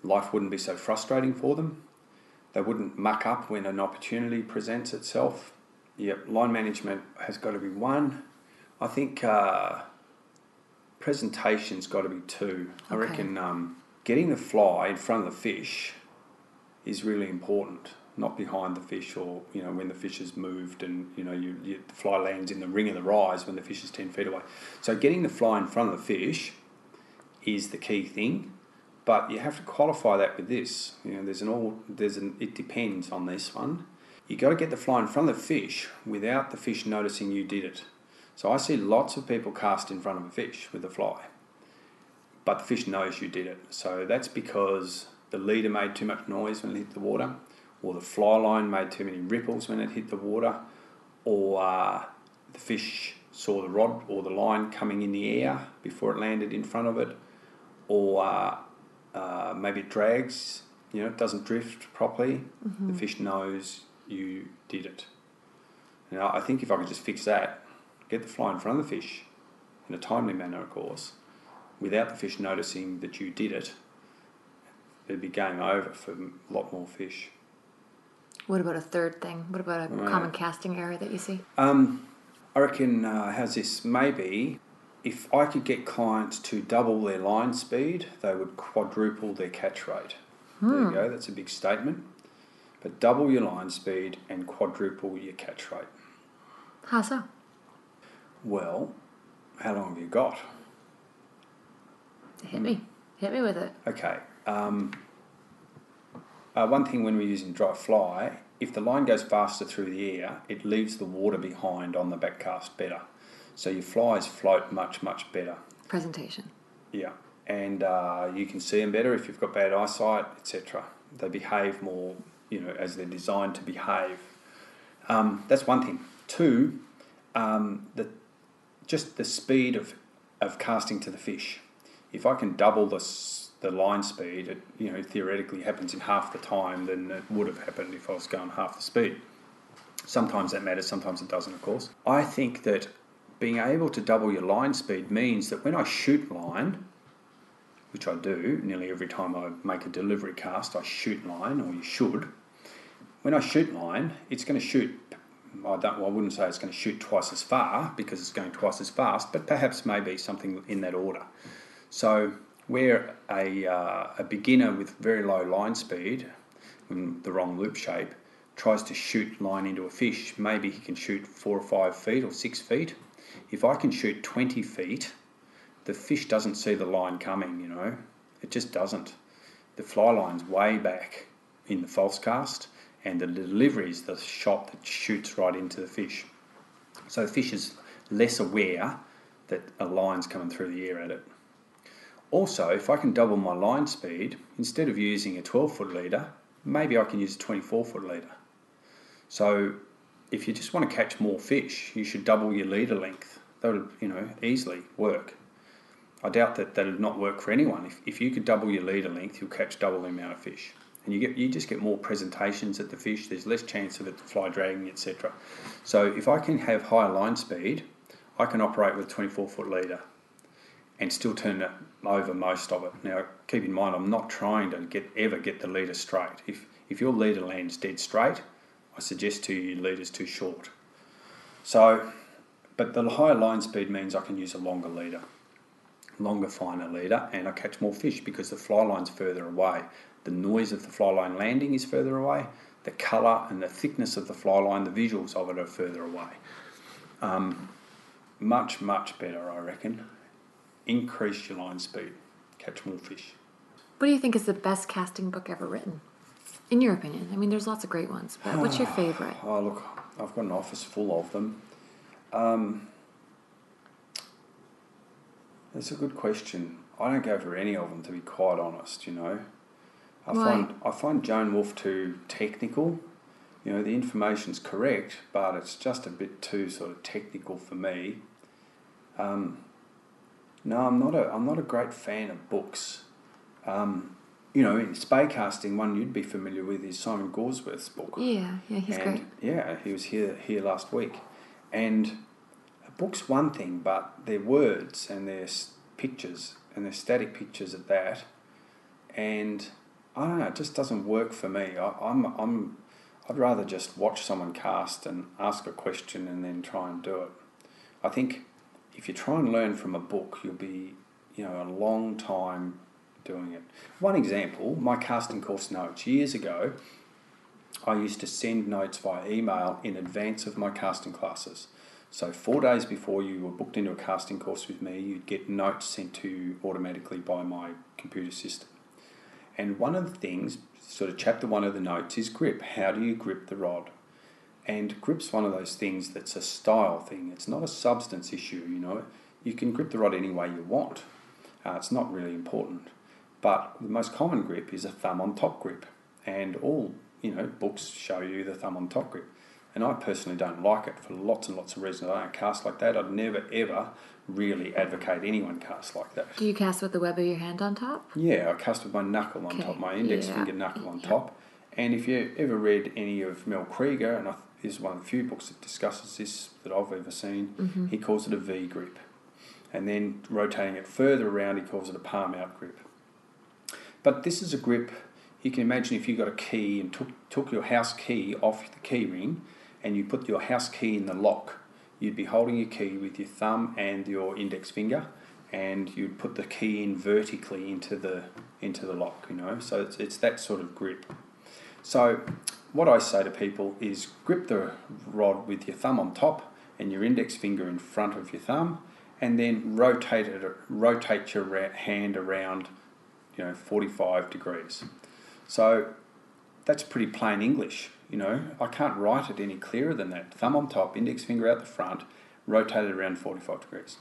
life wouldn't be so frustrating for them. They wouldn't muck up when an opportunity presents itself. Yep, line management has got to be one. I think uh, presentation's got to be two. I reckon um, getting the fly in front of the fish is really important, not behind the fish or you know when the fish has moved and you know you, you the fly lands in the ring of the rise when the fish is ten feet away. So getting the fly in front of the fish is the key thing, but you have to qualify that with this. You know, there's an all there's an it depends on this one. You got to get the fly in front of the fish without the fish noticing you did it. So I see lots of people cast in front of a fish with a fly, but the fish knows you did it. So that's because the leader made too much noise when it hit the water, or the fly line made too many ripples when it hit the water, or uh, the fish saw the rod or the line coming in the air before it landed in front of it, or uh, uh, maybe it drags, you know, it doesn't drift properly. The fish knows you did it. Now, I think if I could just fix that, get the fly in front of the fish, in a timely manner, of course, without the fish noticing that you did it, it'd be game over for a lot more fish. What about a third thing? What about a Right. common casting error that you see? Um, I reckon uh, how's this? Maybe if I could get clients to double their line speed, they would quadruple their catch rate. There you go. That's a big statement. But double your line speed and quadruple your catch rate. How so? Well, how long have you got? Hit me. Hit me with it. Okay. Um, uh, one thing when we're using dry fly, if the line goes faster through the air, it leaves the water behind on the back cast better. So your flies float much, much better. Presentation. Yeah. And uh, you can see them better if you've got bad eyesight, etc. They behave more, you know, as they're designed to behave. Um, that's one thing. Two, um, the, just the speed of, of casting to the fish. If I can double the, the line speed, it you know theoretically happens in half the time than it would have happened if I was going half the speed. Sometimes that matters, sometimes it doesn't, of course. I think that being able to double your line speed means that when I shoot line, which I do nearly every time I make a delivery cast, I shoot line, or you should. When I shoot line, it's going to shoot. I don't. I wouldn't say it's going to shoot twice as far because it's going twice as fast, but perhaps maybe something in that order. So where a, uh, a beginner with very low line speed, in the wrong loop shape, tries to shoot line into a fish, maybe he can shoot four or five feet or six feet. If I can shoot 20 feet, the fish doesn't see the line coming, you know. It just doesn't. The fly line's way back in the false cast, and the delivery is the shot that shoots right into the fish. So the fish is less aware that a line's coming through the air at it. Also, if I can double my line speed, instead of using a 12 foot leader, maybe I can use a 24 foot leader. So if you just want to catch more fish, you should double your leader length. That would, you know, easily work. I doubt that that would not work for anyone. If, if you could double your leader length, you'll catch double the amount of fish. And you get you just get more presentations at the fish. There's less chance of it fly dragging, etc. So if I can have higher line speed, I can operate with a 24 foot leader and still turn it over most of it. Now, keep in mind, I'm not trying to get ever get the leader straight. If if your leader lands dead straight, I suggest to you leader's too short. So, but the higher line speed means I can use a longer leader, longer, finer leader, and I catch more fish because the fly line's further away. The noise of the fly line landing is further away. The colour and the thickness of the fly line, the visuals of it are further away. Um, much, much better, I reckon. Increase your line speed, catch more fish. What do you think is the best casting book ever written? In your opinion? I mean, there's lots of great ones, but what's your favorite? Oh, look, I've got an office full of them. Um, that's a good question. I don't go for any of them, to be quite honest. You know, I Why? find I find Joan Wulff too technical. You know, the information's correct, but it's just a bit too sort of technical for me. Um, no, I'm not a I'm not a great fan of books. Um, you know, in spey casting, one you'd be familiar with is Simon Gawesworth's book. Yeah, yeah, he's and great. Yeah, he was here here last week, and a book's one thing, but their words and their pictures and their static pictures at that, and I don't know, it just doesn't work for me. I, I'm I'm I'd rather just watch someone cast and ask a question and then try and do it. I think if you try and learn from a book, you'll be you know a long time doing it. One example, my casting course notes years ago. I used to send notes via email in advance of my casting classes. So four days before you were booked into a casting course with me, you'd get notes sent to you automatically by my computer system. And one of the things, sort of chapter one of the notes, is grip. How do you grip the rod? And grip's one of those things that's a style thing. It's not a substance issue, you know. You can grip the rod any way you want. Uh, it's not really important. But the most common grip is a thumb on top grip. And all, you know, books show you the thumb on top grip. And I personally don't like it for lots and lots of reasons. I don't cast like that. I'd never ever really advocate anyone cast like that. Do you cast with the web of your hand on top? Yeah, I cast with my knuckle on Okay, top, my index yeah, finger knuckle on yeah. top. And if you ever read any of Mel Krieger, and I, is one of the few books that discusses this that I've ever seen, Mm-hmm. he calls it a V grip. and then rotating it further around, he calls it a palm out grip. But this is a grip you can imagine if you got a key and took, took your house key off the key ring and you put your house key in the lock, you'd be holding your key with your thumb and your index finger and you'd put the key in vertically into the into the lock, you know. So it's, it's that sort of grip. So what I say to people is grip the rod with your thumb on top and your index finger in front of your thumb and then rotate it rotate your hand around you know 45 degrees. So that's pretty plain English, you know. I can't write it any clearer than that. Thumb on top, index finger out the front, rotated around 45 degrees.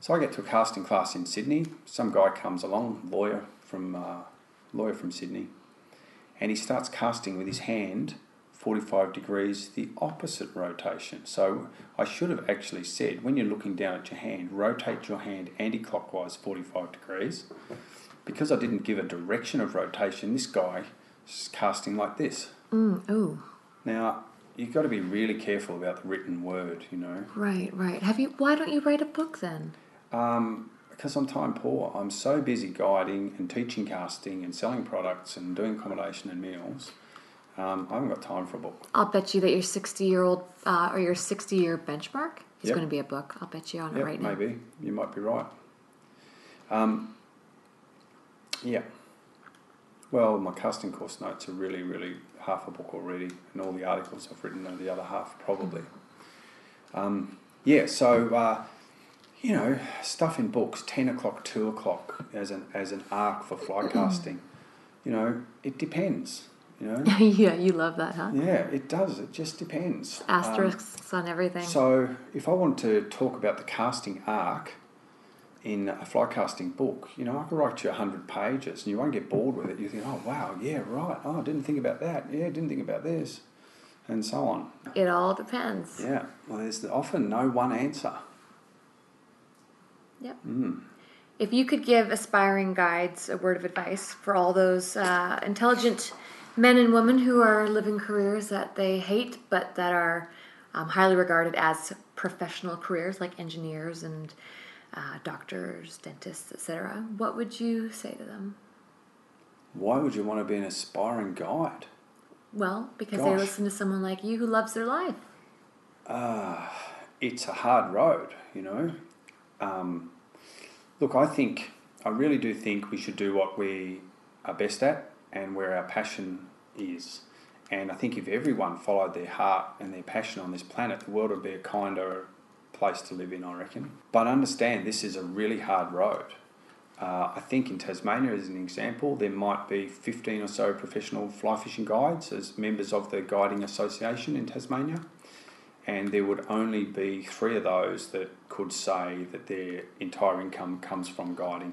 So I get to a casting class in Sydney. Some guy comes along, lawyer from uh, lawyer from Sydney, and he starts casting with his hand 45 degrees the opposite rotation. So I should have actually said when you're looking down at your hand, rotate your hand anti-clockwise 45 degrees because I didn't give a direction of rotation, this guy is casting like this. Mm, ooh. Now, you've got to be really careful about the written word, you know. Right, right. Have you? Why don't you write a book then? Um, because I'm time poor. I'm so busy guiding and teaching casting and selling products and doing accommodation and meals. Um, I haven't got time for a book. I'll bet you that your 60 year old uh, or your 60 year benchmark is Yep. going to be a book. I'll bet you on it Yep, right now. maybe. You might be right. Um, yeah. Well, my casting course notes are really, really half a book already, and all the articles I've written are the other half, probably. Um, yeah, so, uh, you know, stuff in books, 10 o'clock, 2 o'clock as an, as an arc for fly casting, you know, it depends, you know. yeah, you love that, huh? Yeah, it does. It just depends. Um, Asterisks on everything. so, if I want to talk about the casting arc in a fly casting book, you know, I could write you 100 pages and you won't get bored with it. You think, oh, wow, yeah, right. Oh, I didn't think about that. Yeah, didn't think about this. And so on. it all depends. Yeah, well, there's often no one answer. Yep. Mm. If you could give aspiring guides a word of advice for all those uh, intelligent men and women who are living careers that they hate but that are um, highly regarded as professional careers, like engineers and uh, doctors, dentists, etc., what would you say to them? Why would you want to be an aspiring guide? Well, because they listen to someone like you who loves their life. uh, it's a hard road, you know. Um, look, I think, I really do think we should do what we are best at and where our passion is. And I think if everyone followed their heart and their passion on this planet, the world would be a kinder place to live in, I reckon. But understand this is a really hard road. Uh, I think in Tasmania, as an example, there might be 15 or so professional fly fishing guides as members of the Guiding Association in Tasmania and there would only be three of those that could say that their entire income comes from guiding.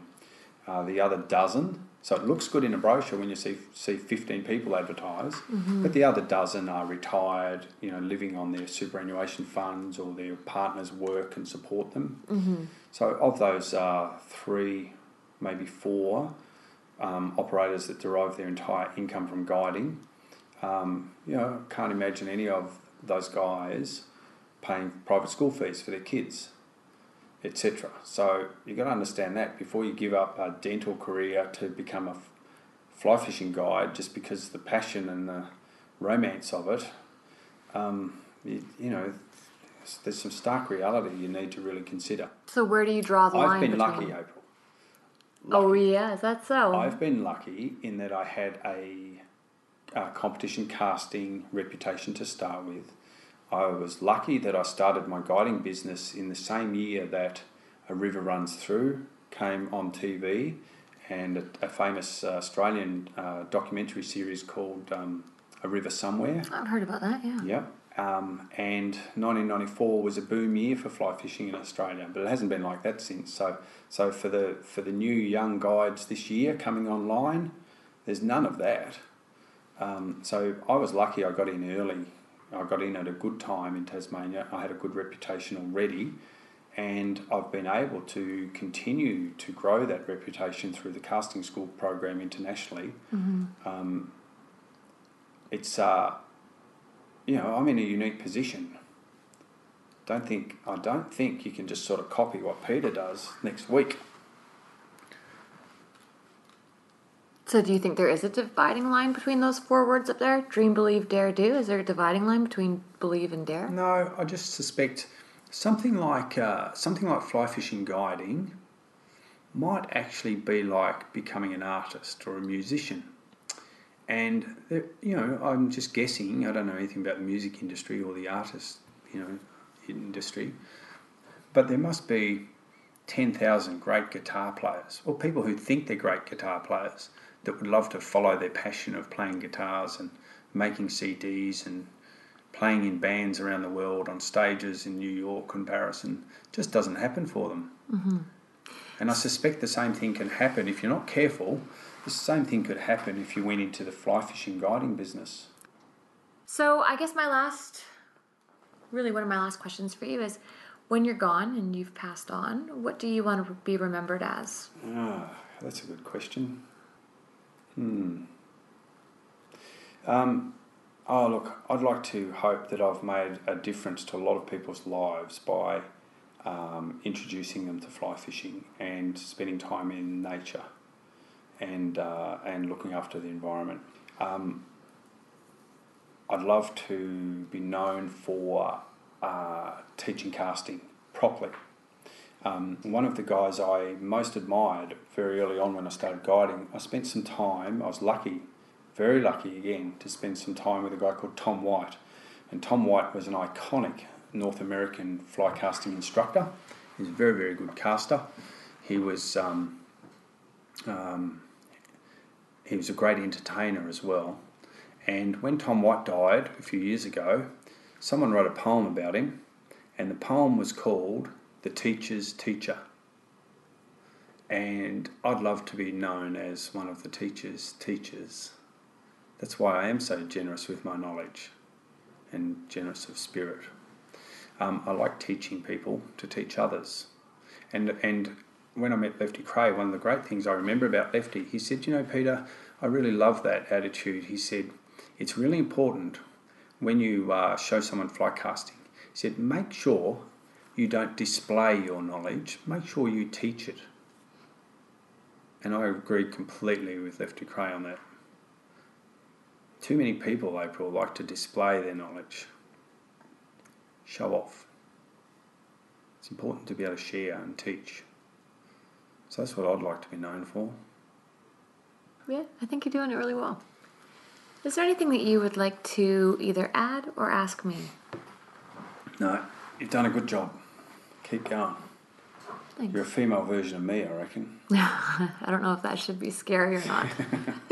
Uh, the other dozen, so it looks good in a brochure when you see see 15 people advertise, but the other dozen are retired, you know, living on their superannuation funds or their partners work and support them. So of those uh, three, maybe four um, operators that derive their entire income from guiding, um, you know, can't imagine any of those guys paying private school fees for their kids, etc. So you've got to understand that before you give up a dental career to become a fly fishing guide just because the passion and the romance of it, um, you, you know, there's some stark reality you need to really consider. So where do you draw the line? I've been between? lucky, April. Oh yeah, is that so? I've been lucky in that I had a, a competition casting reputation to start with. I was lucky that I started my guiding business in the same year that A River Runs Through came on TV and a, a famous uh, Australian uh, documentary series called um, A River Somewhere. I've heard about that. Yeah. Yep. Um, and 1994 was a boom year for fly fishing in Australia, but it hasn't been like that since. So, so for the for the new young guides this year coming online, there's none of that. Um, so I was lucky. I got in early. I got in at a good time in Tasmania. I had a good reputation already, and I've been able to continue to grow that reputation through the casting school program internationally. Um, it's uh, you know, I'm in a unique position. Don't think I don't think you can just sort of copy what Peter does next week. So, do you think there is a dividing line between those four words up there? Dream, believe, dare, do? Is there a dividing line between believe and dare? No, I just suspect something like uh, something like fly fishing guiding might actually be like becoming an artist or a musician. And you know, I'm just guessing. I don't know anything about the music industry or the artist, you know, industry. But there must be ten thousand great guitar players, or people who think they're great guitar players, that would love to follow their passion of playing guitars and making CDs and playing in bands around the world on stages in New York and Paris, and just doesn't happen for them. Mm-hmm. And I suspect the same thing can happen if you're not careful. The same thing could happen if you went into the fly fishing guiding business. So, I guess my last, really one of my last questions for you is when you're gone and you've passed on, what do you want to be remembered as? Ah, that's a good question. Hmm. Um, oh, look, I'd like to hope that I've made a difference to a lot of people's lives by um, introducing them to fly fishing and spending time in nature and, uh, and looking after the environment. Um, I'd love to be known for uh, teaching casting properly. Um, one of the guys I most admired very early on when I started guiding, I spent some time, I was lucky, very lucky again, to spend some time with a guy called Tom White. And Tom White was an iconic North American fly casting instructor. He's a very, very good caster. He was um, um, he was a great entertainer as well. And when Tom White died a few years ago, someone wrote a poem about him, and the poem was called "The Teacher's Teacher." And I'd love to be known as one of the teacher's teachers. That's why I am so generous with my knowledge and generous of spirit. Um, I like teaching people to teach others. And, and when I met Lefty Kreh, one of the great things I remember about Lefty, he said, You know, Peter, I really love that attitude. He said, It's really important when you uh, show someone fly casting. He said, Make sure you don't display your knowledge, make sure you teach it. And I agree completely with Lefty Kreh on that. Too many people, April, like to display their knowledge show off. It's important to be able to share and teach. So that's what I'd like to be known for. Yeah, I think you're doing it really well. Is there anything that you would like to either add or ask me? No, you've done a good job. Keep going. Um, Thanks. You're a female version of me, I reckon. I don't know if that should be scary or not.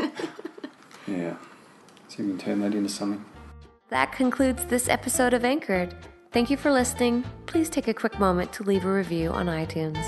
yeah. See if we can turn that into something. That concludes this episode of Anchored. Thank you for listening. Please take a quick moment to leave a review on iTunes.